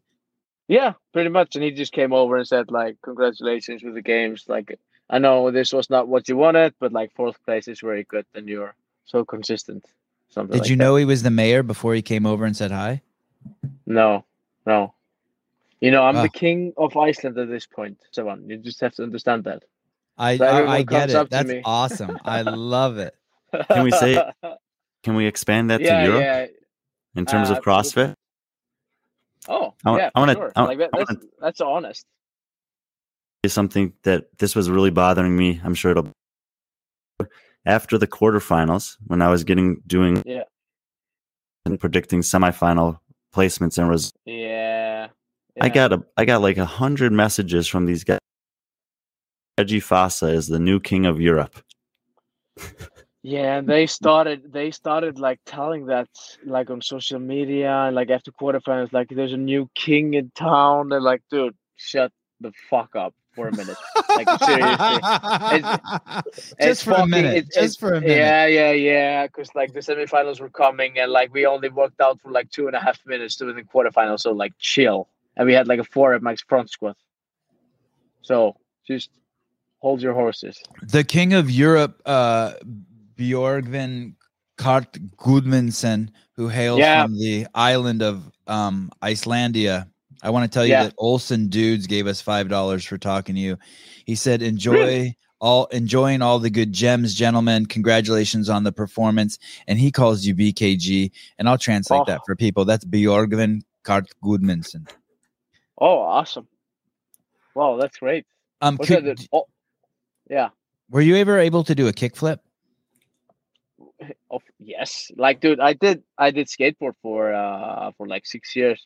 Speaker 2: Yeah, pretty much. And he just came over and said, like, congratulations with the games. Like, I know this was not what you wanted, but like fourth place is very good and you're so consistent. Something
Speaker 1: Did
Speaker 2: like
Speaker 1: you
Speaker 2: that.
Speaker 1: know he was the mayor before he came over and said hi?
Speaker 2: No, no. You know, I'm
Speaker 1: Wow.
Speaker 2: the king of Iceland at this point, Sevan. You just have to understand that.
Speaker 1: I
Speaker 2: So
Speaker 1: I, I get it. That's awesome. I love it.
Speaker 3: Can we say- Can we expand that
Speaker 2: yeah,
Speaker 3: to Europe
Speaker 2: yeah.
Speaker 3: in terms
Speaker 2: uh,
Speaker 3: of CrossFit?
Speaker 2: Oh,
Speaker 3: I wa-
Speaker 2: yeah,
Speaker 3: I wanna-
Speaker 2: sure.
Speaker 3: I
Speaker 2: like that,
Speaker 3: I
Speaker 2: that's, that's honest.
Speaker 3: Is something that this was really bothering me. I'm sure it'll. After the quarterfinals, when I was getting doing
Speaker 2: Yeah.
Speaker 3: and predicting semifinal placements and results,
Speaker 2: Yeah.
Speaker 3: I got a I got like a hundred messages from these guys. Reggie Fassa is the new king of Europe.
Speaker 2: Yeah, and they started they started like telling that like on social media and like after quarterfinals, like there's a new king in town. They're like, dude, shut the fuck up for a minute. Like seriously.
Speaker 1: just
Speaker 2: It's
Speaker 1: for a minute.
Speaker 2: it's-
Speaker 1: just
Speaker 2: it's-
Speaker 1: for a minute.
Speaker 2: Yeah, yeah, yeah. Because like the semifinals were coming, and like we only worked out for like two and a half minutes to the quarterfinals. So like chill, and we had like a four at max front squat. So just hold your horses.
Speaker 1: The king of Europe, uh, Bjorgvin Karl Gudmundsson, who hails
Speaker 2: Yeah.
Speaker 1: from the island of um, Icelandia. I want to tell you
Speaker 2: Yeah.
Speaker 1: that Olson Dudes gave us five dollars for talking to you. He said, "Enjoy all, enjoying all the good gems, gentlemen. Congratulations on the performance." And he calls you BKG, and I'll translate
Speaker 2: Oh.
Speaker 1: that for people. That's Bjorgvin Karl Gudmundsson.
Speaker 2: Oh, awesome! Wow, that's great.
Speaker 1: Um, could-
Speaker 2: that? Oh, yeah.
Speaker 1: were you ever able to do a kickflip?
Speaker 2: Oh, yes. Like, dude, I did. I did skateboard for uh for like six years.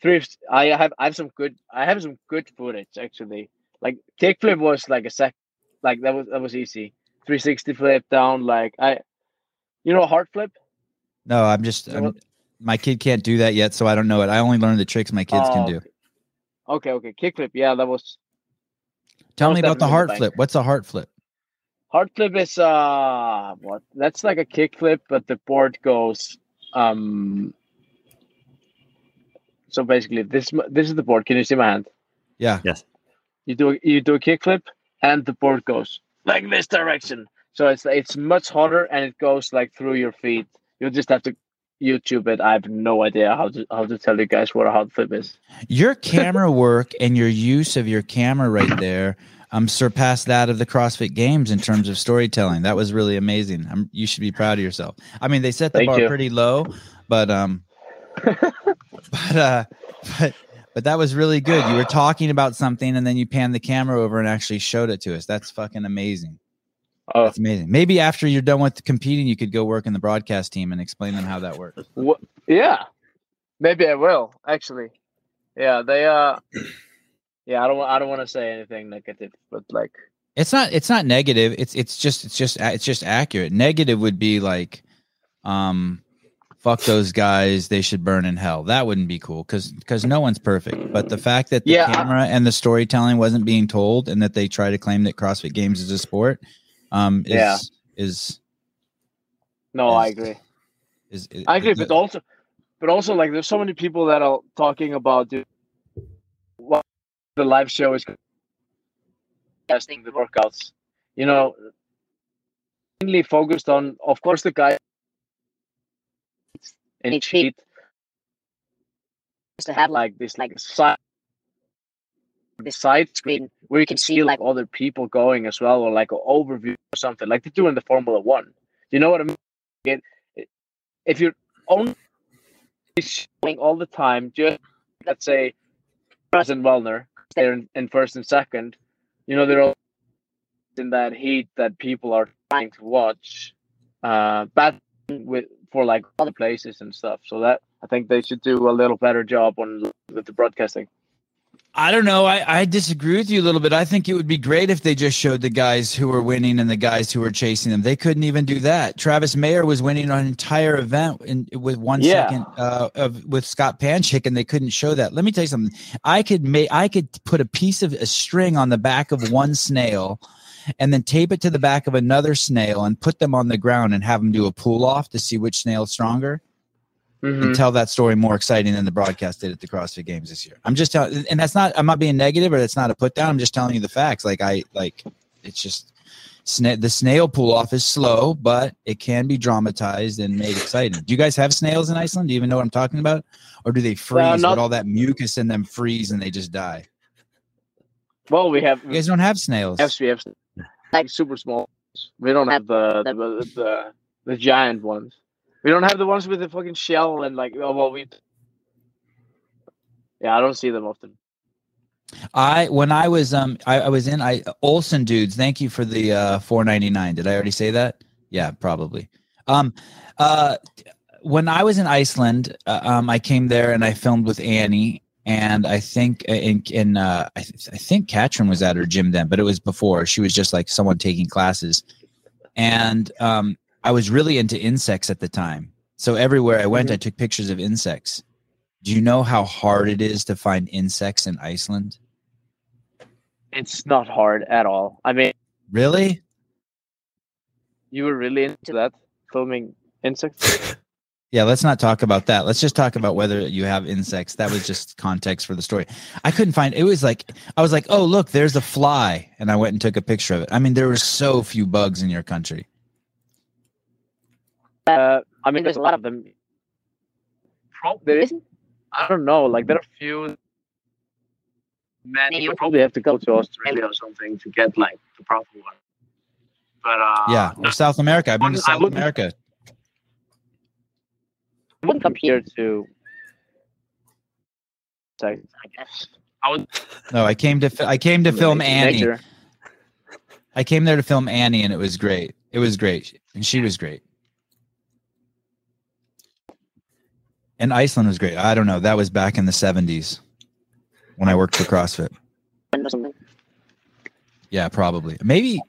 Speaker 2: Three. I have. I have some good. I have some good footage actually. Like kickflip was like a sec. Like that was that was easy. 360 flip down. Like I. You know, hard flip.
Speaker 1: No, I'm just I'm, my kid can't do that yet, so I don't know it. I only learned the tricks my kids can
Speaker 2: Oh,
Speaker 1: do.
Speaker 2: Okay, okay. Kickflip. Yeah, that was
Speaker 1: Tell me about the heart flip. What's a heart flip?
Speaker 2: Hard flip is uh what? That's like a kickflip, but the board goes um. So basically, this this is the board. Can you see my hand?
Speaker 1: Yeah.
Speaker 2: Yes you do you do a kickflip and the board goes like this direction so it's it's much harder and it goes like through your feet you just have to YouTube it. I have no idea how to how to tell you guys what a hot flip is.
Speaker 1: Your camera work and your use of your camera right there um surpassed that of the CrossFit Games in terms of storytelling. That was really amazing. I'm, you should be proud of yourself. I mean, they set the
Speaker 2: Thank
Speaker 1: bar
Speaker 2: you.
Speaker 1: pretty low, but um, but uh, but but that was really good. You were talking about something and then you panned the camera over and actually showed it to us. That's fucking amazing.
Speaker 2: Oh,
Speaker 1: That's amazing. Maybe after you're done with competing, you could go work in the broadcast team and explain them how that works.
Speaker 2: wha- yeah. Maybe I will actually. Yeah, they uh. Yeah, I don't. I don't want to say anything negative, but like,
Speaker 1: It's not. It's not negative. It's it's just it's just it's just accurate. Negative would be like, um, fuck those guys. They should burn in hell. That wouldn't be cool because because no one's perfect. But the fact that the
Speaker 2: Yeah, I-
Speaker 1: camera and the storytelling wasn't being told, and that they try to claim that CrossFit Games is a sport, um, is
Speaker 2: Yeah.
Speaker 1: is
Speaker 2: no, I agree.
Speaker 1: is, is
Speaker 2: I agree,
Speaker 1: is-
Speaker 2: but also, but also, like, there's so many people that are talking about what the live show is testing the workouts. You know, mainly focused on, of course, the guy in each heat
Speaker 4: to have like
Speaker 2: this, like side
Speaker 4: this
Speaker 2: side
Speaker 4: screen
Speaker 2: where you can see like other people going as well, or like an overview or something, like they do in the Formula One. You know what I mean? It, it- if you're only showing all the time, just let's say and Vellner, they're in, in first and second. You know, they're all in that heat that people are trying to watch. Uh, bad with for like other places and stuff. So that I think they should do a little better job on with the broadcasting.
Speaker 1: I don't know. I, I disagree with you a little bit. I think it would be great if they just showed the guys who were winning and the guys who were chasing them. They couldn't even do that. Travis Mayer was winning an entire event in, with one
Speaker 2: Yeah.
Speaker 1: second uh, of with Scott Panchik, and they couldn't show that. Let me tell you something. I could make I could put a piece of a string on the back of one snail, and then tape it to the back of another snail and put them on the ground and have them do a pull off to see which snail's stronger
Speaker 2: Mhm.
Speaker 1: and tell that story more exciting than the broadcast did at the CrossFit Games this year. I'm just telling, and that's not. I'm not being negative or that's not a put down. I'm just telling you the facts. Like I like, it's just sna- the snail pull off is slow, but it can be dramatized and made exciting. Do you guys have snails in Iceland? Do you even know what I'm talking about, or do they freeze
Speaker 2: not-
Speaker 1: with all that mucus in them freeze and they just die?
Speaker 2: Well, we have
Speaker 1: You guys don't have snails.
Speaker 2: Yes, we have like super small. We don't have the the, the the giant ones. We don't have the ones with the fucking shell and like oh well we. Yeah, I don't see them often.
Speaker 1: I when I was um I, I was in I Olson dudes. Thank you for the uh 4.99. Did I already say that? Yeah, probably. Um, uh, when I was in Iceland, uh, um, I came there and I filmed with Annie, and I think in in uh, I, th- I think Katrin was at her gym then, but it was before. She was just like someone taking classes, and um, I was really into insects at the time. So everywhere I went, mm-hmm. I took pictures of insects. Do you know how hard it is to find insects in Iceland?
Speaker 2: It's not hard at all. I mean,
Speaker 1: Really?
Speaker 2: you were really into that filming insects.
Speaker 1: Yeah, let's not talk about that. Let's just talk about whether you have insects. That was just context for the story. I couldn't find it was like I was like, "Oh, look, there's a fly." And I went and took a picture of it. I mean, there were so few bugs in your country.
Speaker 2: Uh, I mean, there's a lot of them. Pro- there isn't. I don't know. Like there are a few. Man, you probably have to go to Australia or something to get like the proper one. But uh,
Speaker 1: yeah, or South America. I've been to South
Speaker 2: wouldn't-
Speaker 1: America.
Speaker 2: I wouldn't come here to. So, I guess I would.
Speaker 1: No, I came to fi- I came to film Annie.
Speaker 2: Nature.
Speaker 1: I came there to film Annie and it was great. It was great. And she was great. And Iceland was great. I don't know. That was back in the 70s when I worked for CrossFit. Yeah, probably. Maybe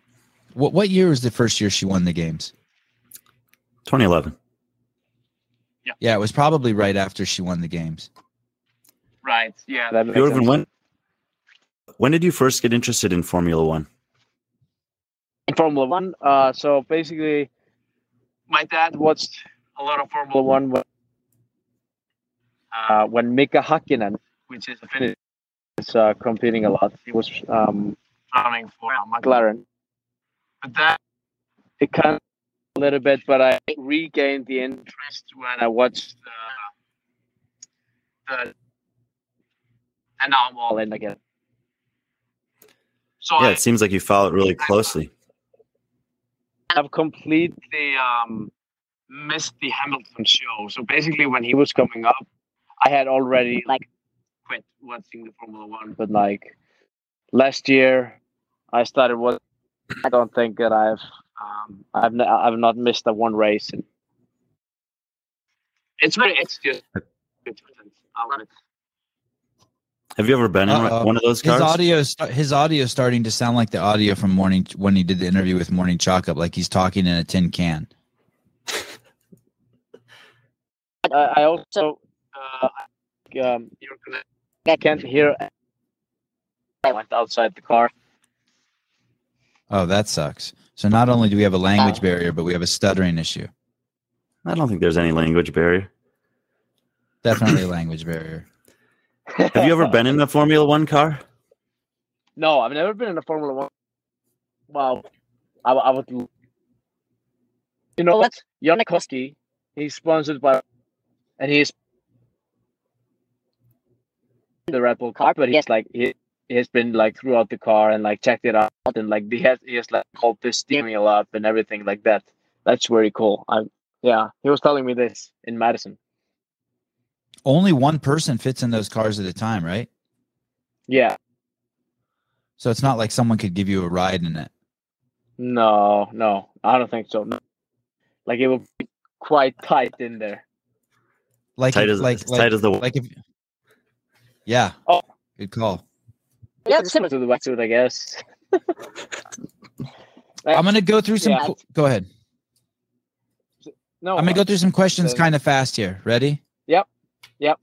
Speaker 1: what what year was the first year she won the games?
Speaker 3: 2011.
Speaker 1: Yeah, Yeah, it was probably right after she won the games.
Speaker 2: Right. Yeah. That makes
Speaker 3: Jorgen, when when did you first get interested in Formula One?
Speaker 2: in Formula One. Uh, so basically, my dad watched a lot of Formula One when, uh, when Mika Hakkinen, which is a Finnish, was uh, competing a lot. He was um, running for uh, McLaren. But that it kind of a little bit, but I regained the interest when I watched the, the and now I'm all in again. So
Speaker 3: Yeah,
Speaker 2: I
Speaker 3: it seems like you follow it really closely.
Speaker 2: I've completely um, missed the Hamilton show. So basically, when he was coming up, I had already like quit watching the Formula One. But like last year, I started what I don't think that I've um, I've n- I've not missed a one race. And it's very it's just. I love it.
Speaker 3: Have you ever been in
Speaker 1: Uh-oh.
Speaker 3: one of those
Speaker 1: His audio, is his audio is starting to sound like the audio from morning when he did the interview with Morning Chalk Up, like he's talking in a tin can.
Speaker 2: I, I also um, I can't hear. I went outside the car.
Speaker 1: Oh, that sucks. So not only do we have a language
Speaker 2: Uh,
Speaker 1: barrier, but we have a stuttering issue.
Speaker 3: I don't think there's any language barrier.
Speaker 1: Definitely a language barrier.
Speaker 3: Have you ever been in a Formula One car?
Speaker 2: No, I've never been in a Formula One. Wow, I, I would. You know what? Jonne Koski, he's sponsored by, and he's the Red Bull car, but he's like he, he has been like throughout the car and like checked it out and like he has he has like called the steering wheel up and everything like that. That's very cool. I yeah, he was telling me this in Madison.
Speaker 1: Only one person fits in those cars at a time, right?
Speaker 2: Yeah,
Speaker 1: So it's not like someone could give you a ride in it.
Speaker 2: no, no, I don't think so. No. Like it will be quite tight in there.
Speaker 1: Like,
Speaker 3: Tight as
Speaker 1: like,
Speaker 3: as
Speaker 1: like,
Speaker 3: tight as the
Speaker 1: like if, yeah.
Speaker 2: Oh.
Speaker 1: good call.
Speaker 2: Yeah, it's similar to the wetsuit, I guess.
Speaker 1: I'm gonna go through some.
Speaker 2: Yeah.
Speaker 1: go ahead.
Speaker 2: no,
Speaker 1: I'm gonna go through some questions
Speaker 2: the-
Speaker 1: kind of fast here. Ready?
Speaker 2: Yep. Yep.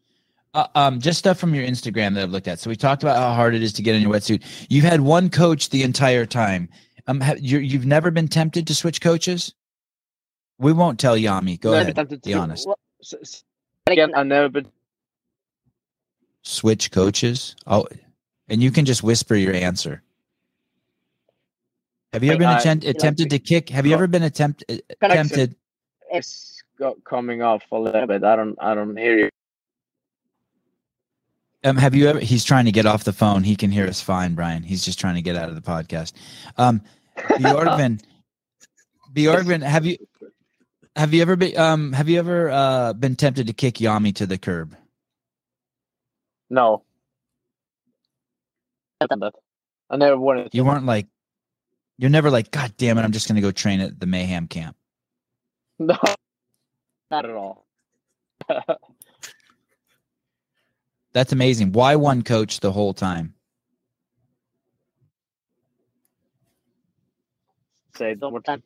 Speaker 1: Uh, um, just stuff from your Instagram that I've looked at. So we talked about how hard it is to get in your wetsuit. You've had one coach the entire time. Um, have, you you've never been tempted to switch coaches? We won't tell Jami. Go ahead. Be honest.
Speaker 2: Well, s- s- Again, I've never been.
Speaker 1: Switch coaches. Oh, and you can just whisper your answer. Have you ever been
Speaker 2: I-
Speaker 1: attempt, attempted to kick? Have you ever been attempt, uh,
Speaker 2: Connection. It's got coming off a little bit. I don't. I don't hear you.
Speaker 1: Um, have you ever? He's trying to get off the phone. He can hear us fine, Brian. He's just trying to get out of the podcast. Um, Bjorgvin, Bjorgvin, have you have you ever been um have you ever uh been tempted to kick Jami to the curb?
Speaker 2: No. I've done that. I never wanted to.
Speaker 1: You weren't like, you're never like, God damn it, I'm just gonna go train at the Mayhem camp.
Speaker 2: No. Not at all.
Speaker 1: That's amazing. Why one coach the whole time?
Speaker 2: Say it one more time.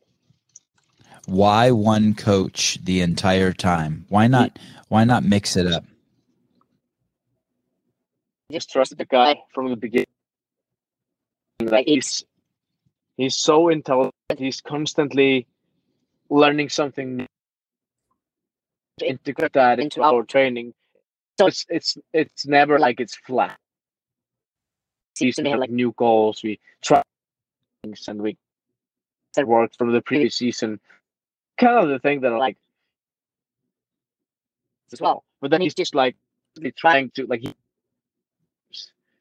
Speaker 1: Why one coach the entire time? Why not? Why not mix it up?
Speaker 2: Just trusted the guy from the beginning. Like he's he's so intelligent. He's constantly learning something new. To integrate that into our training. So it's it's it's never like it's flat. To have like new goals. We try things and we that worked from the previous season. Kind of the thing that I like as well. But then he's just like trying to like he,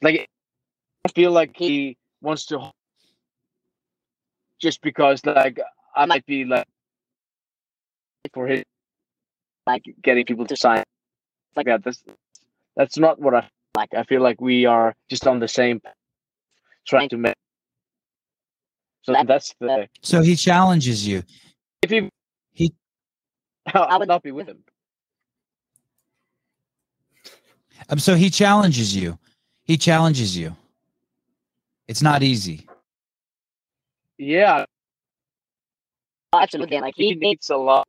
Speaker 2: like I feel like he wants to just because like I might be like for his like getting people to sign like that. That's that's not what I like. I feel like we are just on the same path, trying to make. So that's the
Speaker 1: So he challenges you.
Speaker 2: if he
Speaker 1: He-
Speaker 2: I would not be with him.
Speaker 1: Um, so he challenges you. He challenges you. It's not easy.
Speaker 2: Yeah,
Speaker 4: Absolutely. Like
Speaker 2: he
Speaker 4: he
Speaker 2: needs a lot.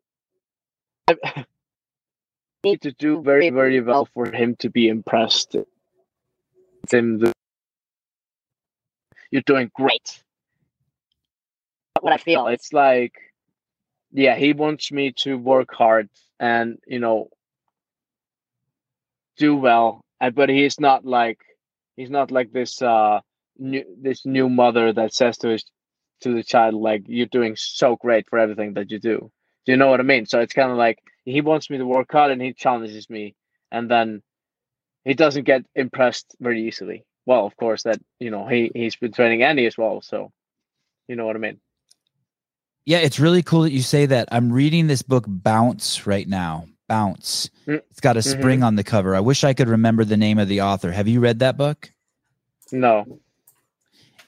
Speaker 2: need to do very very well for him to be impressed. Him. the- You're doing great.
Speaker 4: what I feel.
Speaker 2: It's like, yeah, he wants me to work hard and you know do well, uh, but he's not like he's not like this uh new this new mother that says to his to the child like you're doing so great for everything that you do. Do you know what I mean? So it's kind of like he wants me to work hard and he challenges me, and then he doesn't get impressed very easily. Well, of course, that you know he he's been training Annie as well, so you know what I mean.
Speaker 1: Yeah, it's really cool that you say that. I'm reading this book Bounce right now. Bounce.
Speaker 2: Mm.
Speaker 1: It's got a
Speaker 2: Mhm.
Speaker 1: spring on the cover. I wish I could remember the name of the author. Have you read that book?
Speaker 2: No.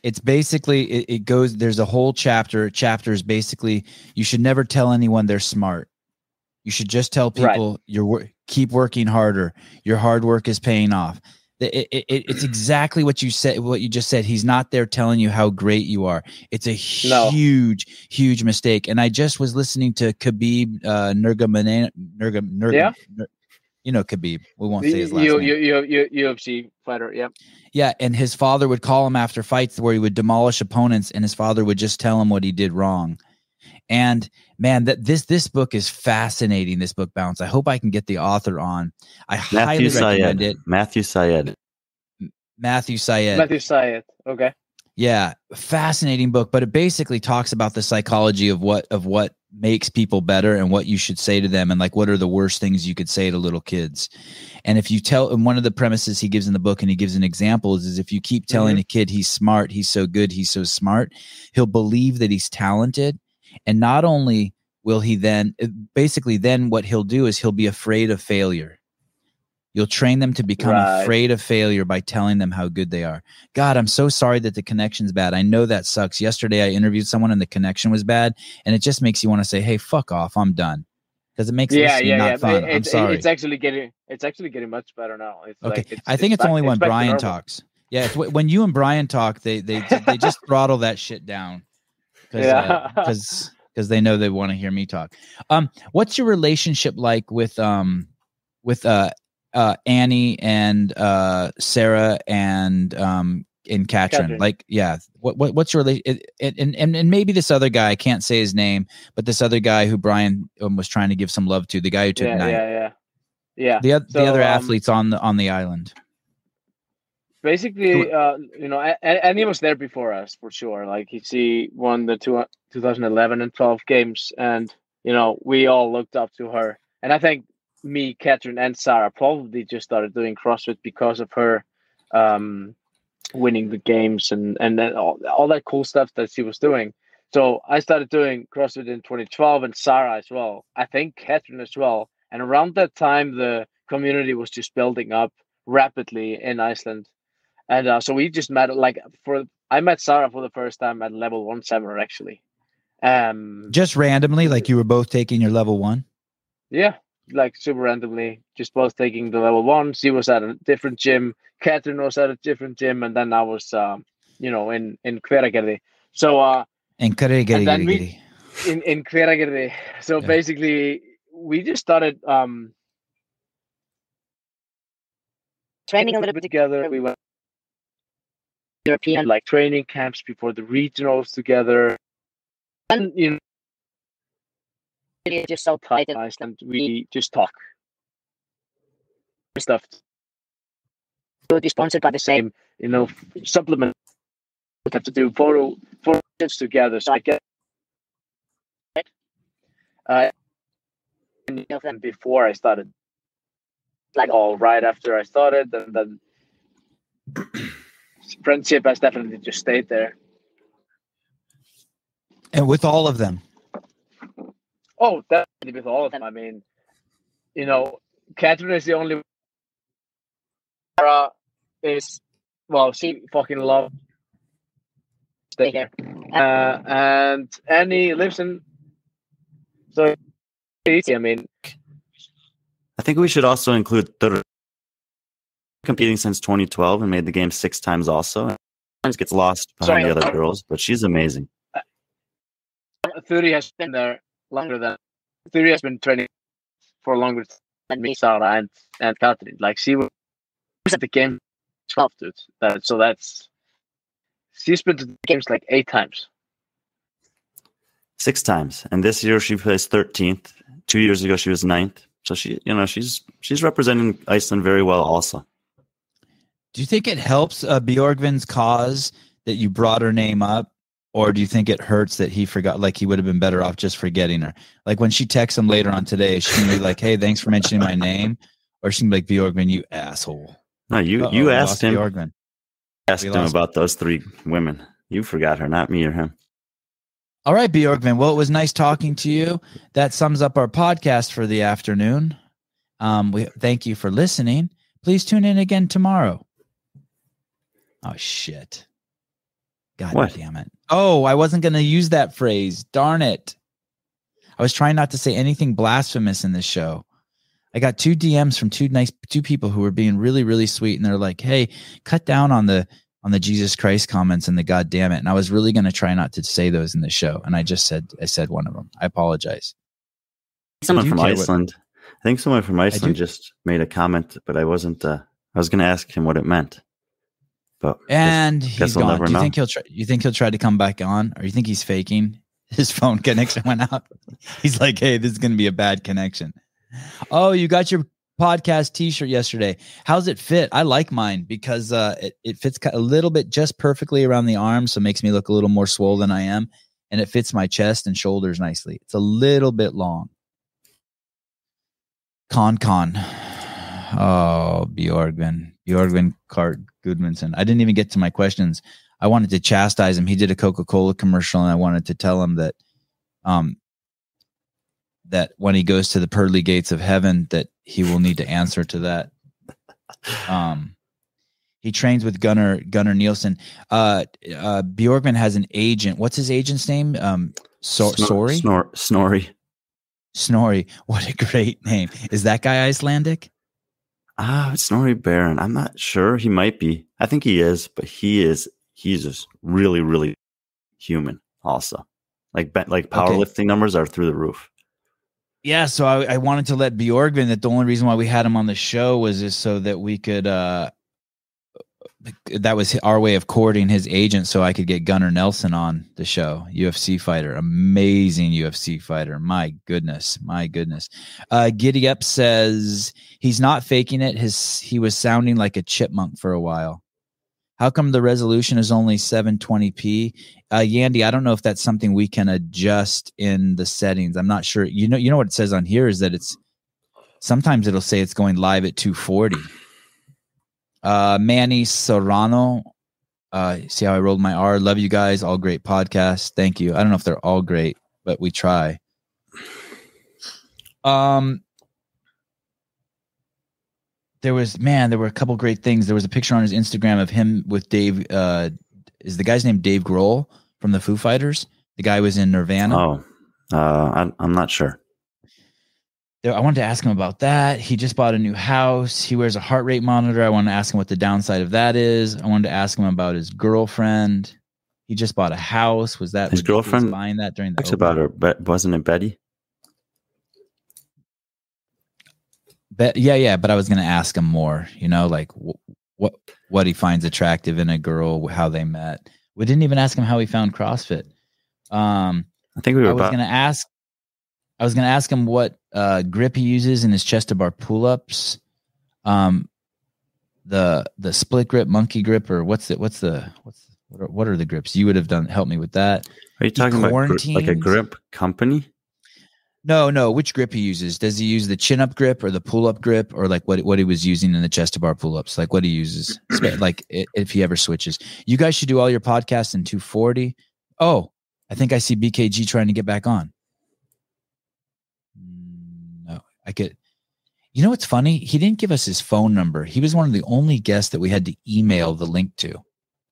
Speaker 1: It's basically it, it goes there's a whole chapter. Chapters basically you should never tell anyone they're smart. You should just tell
Speaker 2: Right.
Speaker 1: people you're wor- keep working harder. Your hard work is paying off. It, it, it, it's exactly what you said. What you just said. He's not there telling you how great you are. It's a
Speaker 2: No.
Speaker 1: huge, huge mistake. And I just was listening to Khabib uh, Nurmagomedov.
Speaker 2: Yeah.
Speaker 1: Nur- you know Khabib. We won't say his last
Speaker 2: You,
Speaker 1: name.
Speaker 2: you, you, you, UFC fighter. Yep.
Speaker 1: Yeah, and his father would call him after fights where he would demolish opponents, and his father would just tell him what he did wrong. And man, that this this book is fascinating. This book, Bounce. I hope I can get the author on. I highly
Speaker 3: Matthew
Speaker 1: recommend it.
Speaker 3: Matthew Syed.
Speaker 1: Matthew Syed.
Speaker 2: Matthew Syed. Okay.
Speaker 1: Yeah, fascinating book, but it basically talks about the psychology of what of what makes people better and what you should say to them and like what are the worst things you could say to little kids. And if you tell and one of the premises he gives in the book and he gives an example is, is if you keep telling mm-hmm. a kid he's smart, he's so good, he's so smart, he'll believe that he's talented and not only will he then eh, basically then what he'll do is he'll be afraid of failure. You'll train them to become
Speaker 2: Right.
Speaker 1: afraid of failure by telling them how good they are. God, I'm so sorry that the connection's bad. I know that sucks. Yesterday I interviewed someone and the connection was bad, and it just makes you want to say, "Hey, fuck off, I'm done," because it makes
Speaker 2: Yeah, yeah,
Speaker 1: not
Speaker 2: yeah.
Speaker 1: fun.
Speaker 2: It-
Speaker 1: I'm
Speaker 2: it's,
Speaker 1: sorry.
Speaker 2: it's actually getting it's actually getting much better now. It's
Speaker 1: okay,
Speaker 2: like, it's,
Speaker 1: I think it's,
Speaker 2: back-
Speaker 1: only when
Speaker 2: back
Speaker 1: Brian talks. Yeah, it's when you and Brian talk, they they they just throttle that shit down because
Speaker 2: Yeah.
Speaker 1: because because they know they want to hear me talk. Um, what's your relationship like with um with uh uh Annie and uh Sarah and um and Katrin?
Speaker 2: Katrin.
Speaker 1: Like, yeah, what what what's your relation? And, and and maybe this other guy, I can't say his name, but this other guy who Brian um, was trying to give some love to, the guy who took
Speaker 2: Yeah,
Speaker 1: nine,
Speaker 2: yeah, yeah, yeah.
Speaker 1: the the
Speaker 2: So,
Speaker 1: other
Speaker 2: um,
Speaker 1: athletes on the on the island.
Speaker 2: Basically, uh, you know, a- a- and he was there before us for sure. Like he she won the two, 2011 and 12 games, and you know, we all looked up to her. And I think me, Catherine, and Sarah probably just started doing CrossFit because of her um, winning the games and and then all, all that cool stuff that she was doing. So I started doing CrossFit in 2012, and Sarah as well. I think Catherine as well. And around that time, the community was just building up rapidly in Iceland. And uh, so we just met like for I met Sarah for the first time at level one seminar actually. Um
Speaker 1: Just randomly, like you were both taking your level one.
Speaker 2: yeah, like super randomly, just both taking the level one. She was at a different gym, Catherine was at a different gym, and then I was um, you know, in in Hveragerði. So uh
Speaker 1: And giddy, giddy,
Speaker 2: And then
Speaker 1: giddy,
Speaker 2: we- in in Hveragerði. So
Speaker 1: Yeah.
Speaker 2: basically we just started um
Speaker 4: Training a little bit
Speaker 2: together. We went
Speaker 4: European.
Speaker 2: like training camps before the regionals together. And you know
Speaker 4: It's just so tight and
Speaker 2: we just talk stuff
Speaker 4: would be sponsored by the same.
Speaker 2: you know, supplement. We have to do photo photos together. So I get uh, and before I started, like all right after I started, and then friendship has definitely just stayed there.
Speaker 1: And with all of them.
Speaker 2: Oh, definitely with all of them. I mean, you know, Catherine is the only. Sarah is, well, she fucking loves stay here. Uh, and Annie lives in. So easy. I mean,
Speaker 3: I think we should also include the competing since 2012 and made the game six times also. Sometimes gets lost behind
Speaker 2: Sorry.
Speaker 3: the other uh, girls, but she's amazing.
Speaker 2: Uh, Thuri has been there longer than Thuri has been training for longer than me, Sarah, and and Catherine. Like she was at the game twelve, dude. That, so that's she's been to the games like eight times.
Speaker 3: Six times. And this year she placed 13th. Two years ago she was ninth. So she, you know, she's she's representing Iceland very well also.
Speaker 1: Do you think it helps uh, Bjorgvin's cause that you brought her name up or do you think it hurts that he forgot? Like he would have been better off just forgetting her. Like when she texts him later on today, she gonna be like, "Hey, thanks for mentioning my name," or she gonna be like, "Bjorkman, you asshole."
Speaker 3: No, you
Speaker 1: Uh-oh,
Speaker 3: you asked him
Speaker 1: Bjorkman.
Speaker 3: asked him about those three women. You forgot her, not me or him.
Speaker 1: All right, Bjorkman. Well, it was nice talking to you. That sums up our podcast for the afternoon. Um, we thank you for listening. Please tune in again tomorrow. Oh shit. God
Speaker 3: What?
Speaker 1: damn it. Oh, I wasn't gonna use that phrase. Darn it. I was trying not to say anything blasphemous in this show. I got two DMs from two nice two people who were being really, really sweet, and they're like, "Hey, cut down on the on the Jesus Christ comments and the God damn it." And I was really going to try not to say those in the show, and I just said I said one of them. I apologize.
Speaker 3: Someone from
Speaker 1: care what-
Speaker 3: Iceland. I think someone from Iceland just made a comment, but I wasn't. Uh, I was going to ask him what it meant, but
Speaker 1: And
Speaker 3: guess
Speaker 1: he's
Speaker 3: we'll
Speaker 1: gone. Do you
Speaker 3: know.
Speaker 1: think he'll try? You think he'll try to come back on, or you think he's faking? His phone connection went out. He's like, "Hey, this is going to be a bad connection." Oh, you got your podcast T-shirt yesterday. How's it fit? I like mine because uh, it it fits a little bit just perfectly around the arms, so it makes me look a little more swollen than I am, and it fits my chest and shoulders nicely. It's a little bit long. Con con. Oh, Bjorgvin. Bjorgvin Karl Gudmundsson. I didn't even get to my questions. I wanted to chastise him. He did a Coca-Cola commercial and I wanted to tell him that um that when he goes to the pearly gates of heaven that he will need to answer to that. Um he trains with Gunnar Gunnar Nelson. Uh uh Bjorgman has an agent. What's his agent's name? Um so,
Speaker 3: Snor-
Speaker 1: sorry?
Speaker 3: Snor- Snorri.
Speaker 1: Snorri. What a great name. Is that guy Icelandic?
Speaker 3: Ah, it's Snorri Baron. I'm not sure. He might be. I think he is, but he is. He's just really, really human. Also, like like powerlifting numbers are through the roof.
Speaker 1: Yeah, so I, I wanted to let Bjorgvin that the only reason why we had him on the show was just so that we could uh that was our way of courting his agent so I could get Gunnar Nelson on the show. UFC fighter, amazing UFC fighter. My goodness, my goodness. Uh Giddy Up says he's not faking it. His he was sounding like a chipmunk for a while. How come the resolution is only 720p? Uh, Yandy, I don't know if that's something we can adjust in the settings. I'm not sure. You know, you know what it says on here is that it's sometimes it'll say it's going live at 240. Uh, Manny Serrano, uh, see how I rolled my R. Love you guys. All great podcasts. Thank you. I don't know if they're all great, but we try. Um, there was man, there were a couple great things. There was a picture on his Instagram of him with Dave. Uh, is the guy's name Dave Grohl from the Foo Fighters? The guy was in Nirvana.
Speaker 3: Oh, uh, I'm, I'm not sure.
Speaker 1: I wanted to ask him about that. He just bought a new house. He wears a heart rate monitor. I wanted to ask him what the downside of that is. I wanted to ask him about his girlfriend. He just bought a house. Was that
Speaker 3: His girlfriend
Speaker 1: buying that during the
Speaker 3: Talks about her, but wasn't it Betty?
Speaker 1: But yeah, yeah. But I was going to ask him more. You know, like wh- what what he finds attractive in a girl, how they met. We didn't even ask him how he found CrossFit. Um,
Speaker 3: I think we were
Speaker 1: I was
Speaker 3: about.
Speaker 1: going to ask. I was going to ask him what uh, grip he uses in his chest to bar pull ups. Um, the the split grip, monkey grip, or what's it? What's the what's what are, what are the grips? You would have done help me with that.
Speaker 3: Are you talking about like a grip company?
Speaker 1: No, no. Which grip he uses? Does he use the chin up grip or the pull up grip, or like what what he was using in the chest to bar pull ups? Like what he uses, like if he ever switches. You guys should do all your podcasts in 240. Oh, I think I see BKG trying to get back on. Mm, No, I could. You know what's funny? He didn't give us his phone number. He was one of the only guests that we had to email the link to.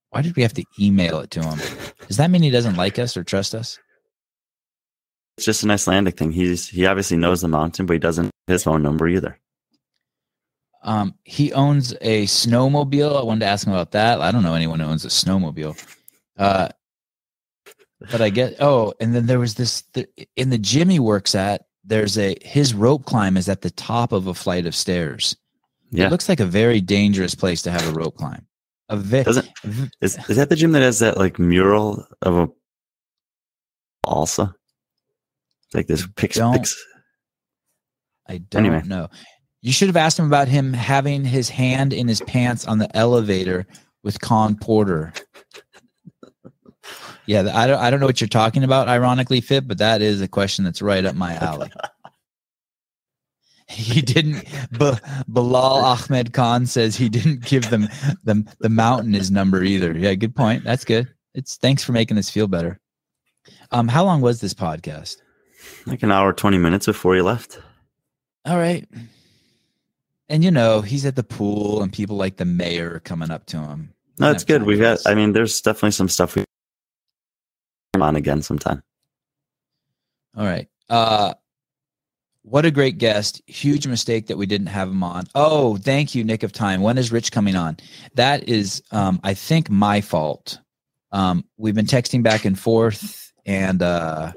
Speaker 1: Why did we have to email it to him? Does that mean he doesn't like us or trust us?
Speaker 3: It's just an Icelandic thing. He's he obviously knows the mountain, but he doesn't his phone number either.
Speaker 1: Um, he owns a snowmobile. I wanted to ask him about that. I don't know anyone who owns a snowmobile. Uh, but I get oh, and then there was this the, in the gym he works at. There's a his rope climb is at the top of a flight of stairs.
Speaker 3: Yeah.
Speaker 1: It looks like a very dangerous place to have a rope climb. A
Speaker 3: Doesn't is is that the gym that has that like mural of a balsa? Like this pix.
Speaker 1: I don't
Speaker 3: Anyway.
Speaker 1: know. You should have asked him about him having his hand in his pants on the elevator with Khan Porter. Yeah, I don't I don't know what you're talking about, ironically fit, but that is a question that's right up my alley. he didn't B- Bilal Ahmed Khan says he didn't give them the, the mountain his number either. Yeah, good point. That's good. It's thanks for making us feel better. Um, how long was this podcast?
Speaker 3: Like an hour, 20 minutes before you left.
Speaker 1: All right. And you know, he's at the pool and people like the mayor coming up to him.
Speaker 3: No,
Speaker 1: Don't
Speaker 3: it's good. We
Speaker 1: for
Speaker 3: got. I mean, there's definitely some stuff we on again sometime.
Speaker 1: All right. Uh what a great guest. Huge mistake that we didn't have him on. Oh, thank you, Nick of Time. When is Rich coming on? That is um I think my fault. Um we've been texting back and forth and uh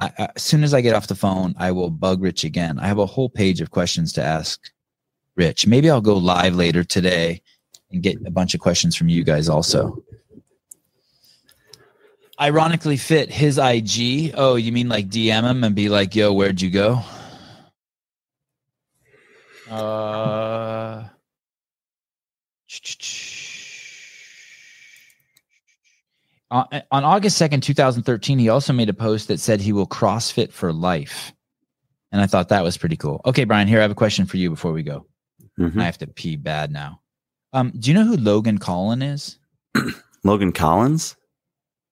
Speaker 1: I, I, as soon as I get off the phone, I will bug Rich again. I have a whole page of questions to ask Rich. Maybe I'll go live later today and get a bunch of questions from you guys also. Ironically fit his IG. Oh, you mean like DM him and be like, "Yo, where'd you go?" Uh on on August 2nd, 2013, he also made a post that said he will CrossFit for life. And I thought that was pretty cool. Okay, Brian, here I have a question for you before we go.
Speaker 3: Mhm.
Speaker 1: I have to pee bad now. Um, do you know who Logan Collin is?
Speaker 3: Logan Collins,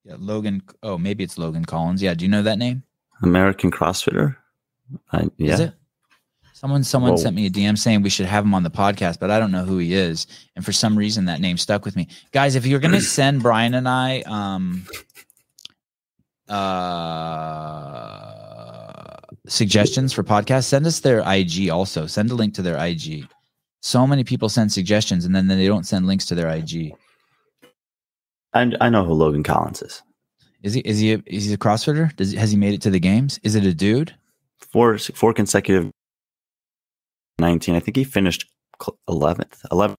Speaker 1: Yeah, Logan. Oh, maybe it's Logan Collins. Yeah, do you know that name?
Speaker 3: American CrossFitter. I, yeah.
Speaker 1: Is it? Someone someone
Speaker 3: Whoa.
Speaker 1: sent me a DM saying we should have him on the podcast, but I don't know who he is. And for some reason that name stuck with me. Guys, if you're gonna send Brian and I um uh suggestions for podcasts, send us their IG also. Send a link to their IG. So many people send suggestions and then they don't send links to their IG.
Speaker 3: I, I know who Logan Collins is.
Speaker 1: Is he is he a, is he a CrossFitter? Does has he made it to the games? Is it a dude?
Speaker 3: Four four consecutive 19. I think he finished 11th, 11th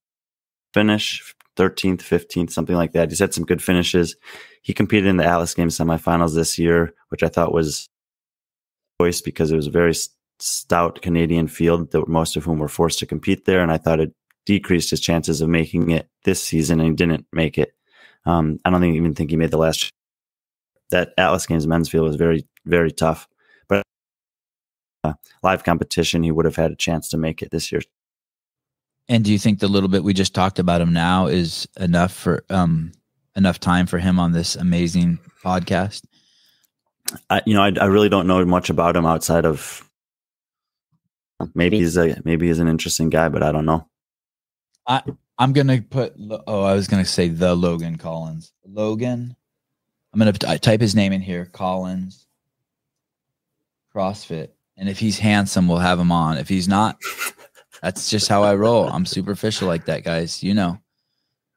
Speaker 3: finish, 13th, 15th, something like that. He's had some good finishes. He competed in the Atlas Games semifinals this year, which I thought was choice because it was a very stout Canadian field that most of whom were forced to compete there. And I thought it decreased his chances of making it this season and he didn't make it. Um, I don't think, even think he made the last. That Atlas Games men's field was very, very tough. But uh, live competition, he would have had a chance to make it this year.
Speaker 1: And do you think the little bit we just talked about him now is enough for um enough time for him on this amazing podcast?
Speaker 3: I, you know, I, I really don't know much about him outside of maybe he's a maybe he's an interesting guy, but I don't know.
Speaker 1: I'm gonna put. Oh, I was gonna say the Logan Collins. Logan. I'm gonna type his name in here. Collins. CrossFit, and if he's handsome, we'll have him on. If he's not, that's just how I roll. I'm superficial like that, guys. You know.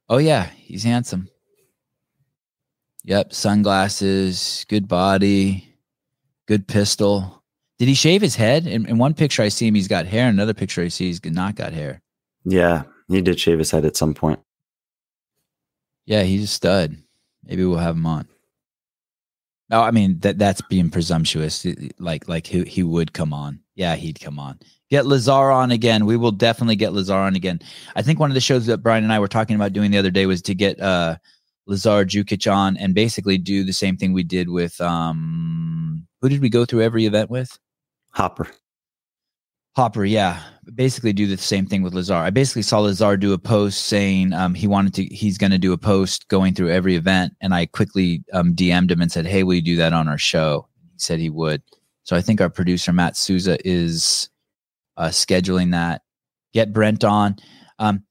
Speaker 1: Oh yeah, he's handsome. Yep, sunglasses, good body, good pistol. Did he shave his head? In, in one picture, I see him. He's got hair. In another picture, I see he's not got hair.
Speaker 3: Yeah, he did shave his head at some point.
Speaker 1: Yeah, he's a stud. Maybe we'll have him on. No, I mean that that's being presumptuous. Like like he he would come on. Yeah, he'd come on. Get Lazar on again. We will definitely get Lazar on again. I think one of the shows that Brian and I were talking about doing the other day was to get uh Lazar Jukic on and basically do the same thing we did with um who did we go through every event with?
Speaker 3: Hopper.
Speaker 1: Hopper, yeah. Basically do the same thing with Lazar. I basically saw Lazar do a post saying um, he wanted to he's gonna do a post going through every event and I quickly um, DM'd him and said, Hey, will you do that on our show? He said he would. So I think our producer Matt Souza is uh, scheduling that. Get Brent on. Um,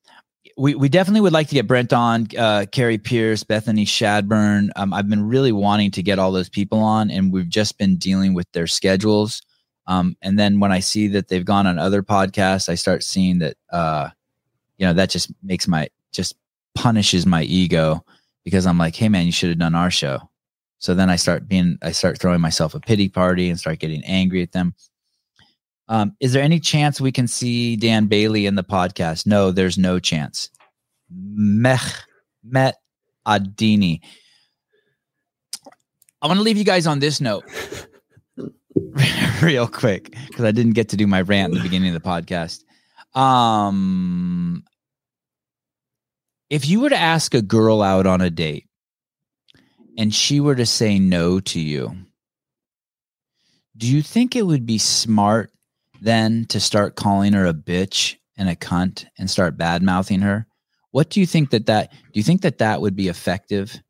Speaker 1: we, we definitely would like to get Brent on, uh, Kari Pearce, Bethany Shadburn. Um, I've been really wanting to get all those people on, and we've just been dealing with their schedules. Um, and then when I see that they've gone on other podcasts, I start seeing that, uh, you know, that just makes my, just punishes my ego because I'm like, hey, man, you should have done our show. So then I start being, I start throwing myself a pity party and start getting angry at them. Um, is there any chance we can see Dan Bailey in the podcast? No, there's no chance. Meh, Met Adini. I want to leave you guys on this note real quick because I didn't get to do my rant in the beginning of the podcast. Um, if you were to ask a girl out on a date and she were to say no to you, do you think it would be smart then to start calling her a bitch and a cunt and start bad mouthing her? What do you think that that do you think that that would be effective?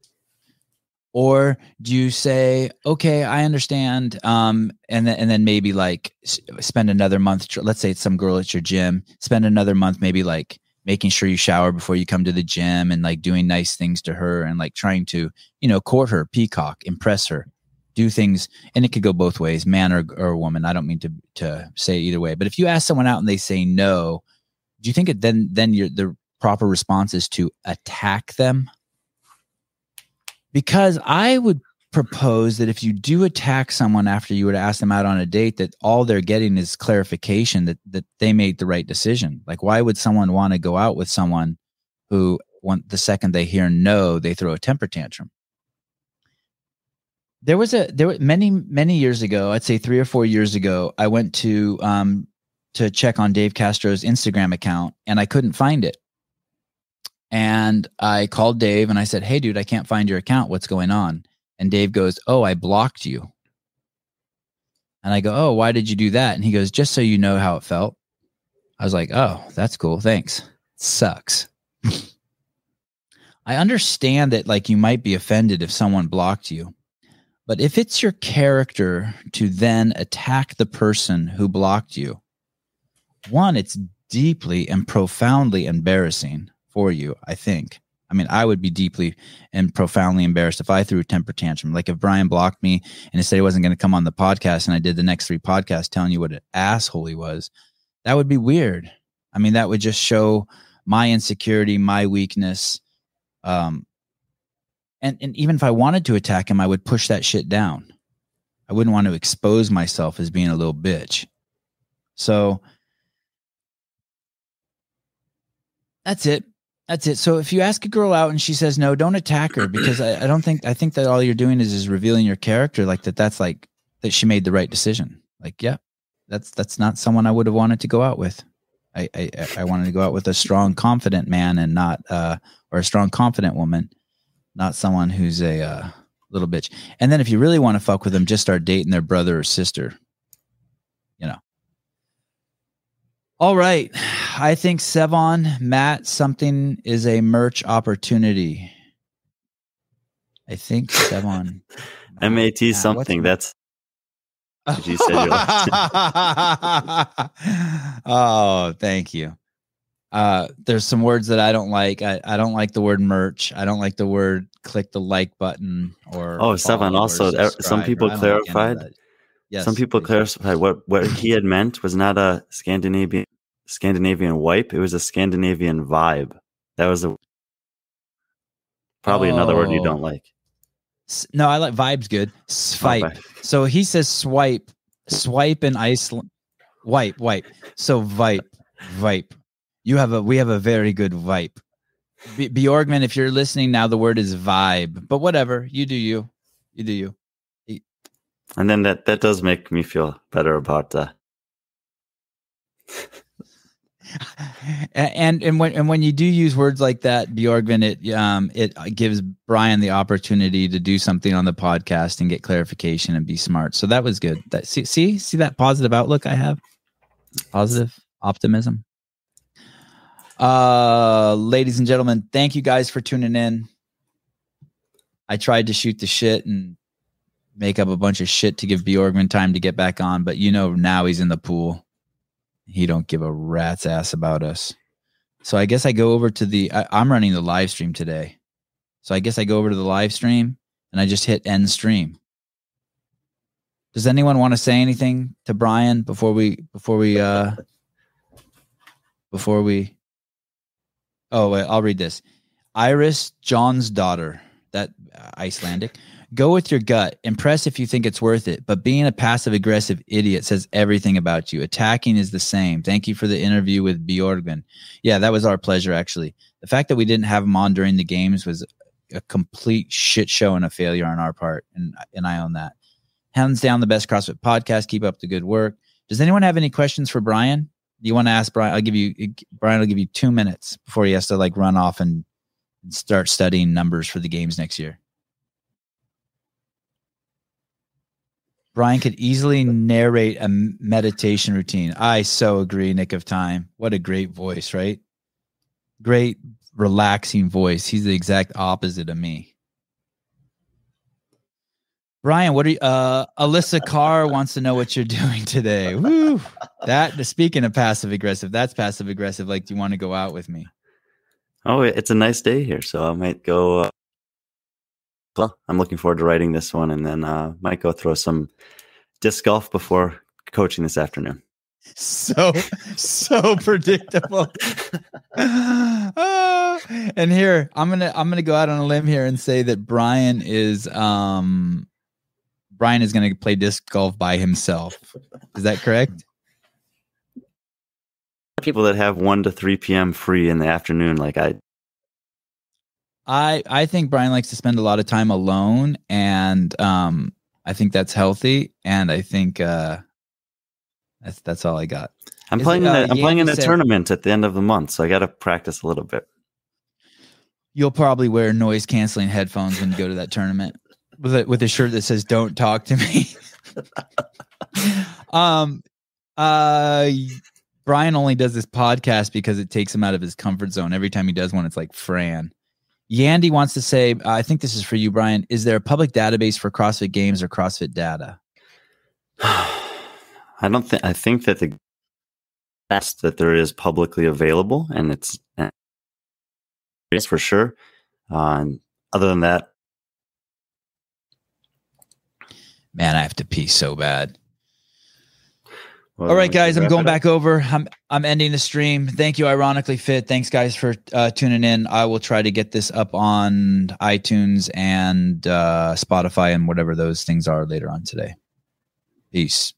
Speaker 1: Or do you say, okay, I understand, um, and then and then maybe like spend another month. Let's say it's some girl at your gym. Spend another month, maybe like making sure you shower before you come to the gym, and like doing nice things to her, and like trying to, you know, court her, peacock, impress her, do things. And it could go both ways, man or or woman. I don't mean to to say either way, but if you ask someone out and they say no, do you think it then then your the proper response is to attack them? Because I would propose that if you do attack someone after you to ask them out on a date, that all they're getting is clarification that that they made the right decision. Like, why would someone want to go out with someone who, the second they hear no, they throw a temper tantrum? There was a there were many many years ago, I'd say three or four years ago, I went to um to check on Dave Castro's Instagram account and I couldn't find it. And I called Dave and I said, Hey, dude, I can't find your account. What's going on? And Dave goes, Oh, I blocked you. And I go, Oh, why did you do that? And he goes, Just so you know how it felt. I was like, Oh, that's cool. Thanks. sucks. I understand that, like, you might be offended if someone blocked you. But if it's your character to then attack the person who blocked you, one, it's deeply and profoundly embarrassing for you, I think. I mean, I would be deeply and profoundly embarrassed if I threw a temper tantrum. Like if Brian blocked me and he said he wasn't going to come on the podcast and I did the next three podcasts telling you what an asshole he was, that would be weird. I mean, that would just show my insecurity, my weakness. Um, and, and even if I wanted to attack him, I would push that shit down. I wouldn't want to expose myself as being a little bitch. So that's it. That's it. So if you ask a girl out and she says no, don't attack her because I, I don't think I think that all you're doing is is revealing your character, like that. That's like that she made the right decision. Like, yeah, that's that's not someone I would have wanted to go out with. I I, I wanted to go out with a strong, confident man and not uh or a strong, confident woman, not someone who's a uh, little bitch. And then if you really want to fuck with them, just start dating their brother or sister. You know. All right. I think Sevon, Matt, something is a merch opportunity. I think Sevon.
Speaker 3: MAT
Speaker 1: Matt,
Speaker 3: something. That's You said
Speaker 1: oh, thank you. Uh, there's some words that I don't like. I, I don't like the word merch. I don't like the word click the like button or
Speaker 3: Oh,
Speaker 1: Sevon.
Speaker 3: also, some people
Speaker 1: clarified. Like any of
Speaker 3: clarified-
Speaker 1: that. Yes,
Speaker 3: some people clarified what what he had meant was not a Scandinavian Scandinavian wipe. It was a Scandinavian vibe. That was a probably another word you
Speaker 1: Oh.
Speaker 3: don't like.
Speaker 1: No, I like vibes good.
Speaker 3: Oh,
Speaker 1: Swipe.
Speaker 3: vibe.
Speaker 1: So he says swipe, swipe in Iceland, wipe, wipe. So vipe, vipe. You have a, we have a very good vibe. B- Bjorgman, if you're listening now, the word is vibe, but whatever. You do you, you do you.
Speaker 3: And then that that does make me feel better about uh,
Speaker 1: A- and and when and when you do use words like that, Bjorgman, it um it gives Brian the opportunity to do something on the podcast and get clarification and be smart. So that was good. That see see see that positive outlook I have, positive optimism. Uh, ladies and gentlemen, thank you guys for tuning in. I tried to shoot the shit and make up a bunch of shit to give Bjorgman time to get back on, but you know now he's in the pool he don't give a rat's ass about us. So I guess I go over to the I, I'm running the live stream today. So I guess I go over to the live stream and I just hit end stream. Does anyone want to say anything to Brian before we before we uh before we Oh, wait, I'll read this. Iris John's daughter, that uh, Icelandic. Go with your gut. Impress if you think it's worth it. But being a passive aggressive idiot says everything about you. Attacking is the same. Thank you for the interview with Bjorgman. Yeah, that was our pleasure, actually. The fact that we didn't have him on during the games was a complete shit show and a failure on our part. And, and I own that. Hands down, the best CrossFit podcast. Keep up the good work. Does anyone have any questions for Brian? Do you want to ask Brian? I'll give you, Brian will give you two minutes before he has to like run off and start studying numbers for the games next year. Brian could easily narrate a meditation routine. I so agree, Nick of Time. What a great voice, right? Great, relaxing voice. He's the exact opposite of me. Brian, what are you, uh, Alyssa Carr wants to know what you're doing today. Woo! That, speaking of passive aggressive, that's passive aggressive. Like, do you want to go out with me?
Speaker 3: Oh, it's a nice day here, so I might go. Uh, well, I'm looking forward to writing this one, and then uh, might go throw some disc golf before coaching this afternoon.
Speaker 1: So, so predictable. uh, and here, I'm gonna I'm gonna go out on a limb here and say that Brian is um Brian is gonna play disc golf by himself. Is that correct?
Speaker 3: People that have one to three p.m. free in the afternoon, like I
Speaker 1: I I think Brian likes to spend a lot of time alone, and um, I think that's healthy. And I think uh, that's that's all I got.
Speaker 3: I'm
Speaker 1: Is
Speaker 3: playing.
Speaker 1: it,
Speaker 3: in
Speaker 1: uh,
Speaker 3: a, I'm playing in a
Speaker 1: said-
Speaker 3: tournament at the end of the month, so I got to practice a little bit.
Speaker 1: You'll probably wear noise canceling headphones when you go to that tournament with a, with a shirt that says "Don't talk to me." um, uh, Brian only does this podcast because it takes him out of his comfort zone. Every time he does one, it's like Fran. Yandy wants to say, I think this is for you, Brian. Is there a public database for CrossFit games or CrossFit data?
Speaker 3: I don't think. I think that the best that there is publicly available, and it's it's for sure. Uh, and other than that,
Speaker 1: Man, I have to pee so bad.
Speaker 3: Well,
Speaker 1: All right, guys, I'm going back over. I'm I'm ending the stream. Thank you, ironically fit. Thanks, guys, for uh, tuning in. I will try to get this up on iTunes and uh, Spotify and whatever those things are later on today. Peace.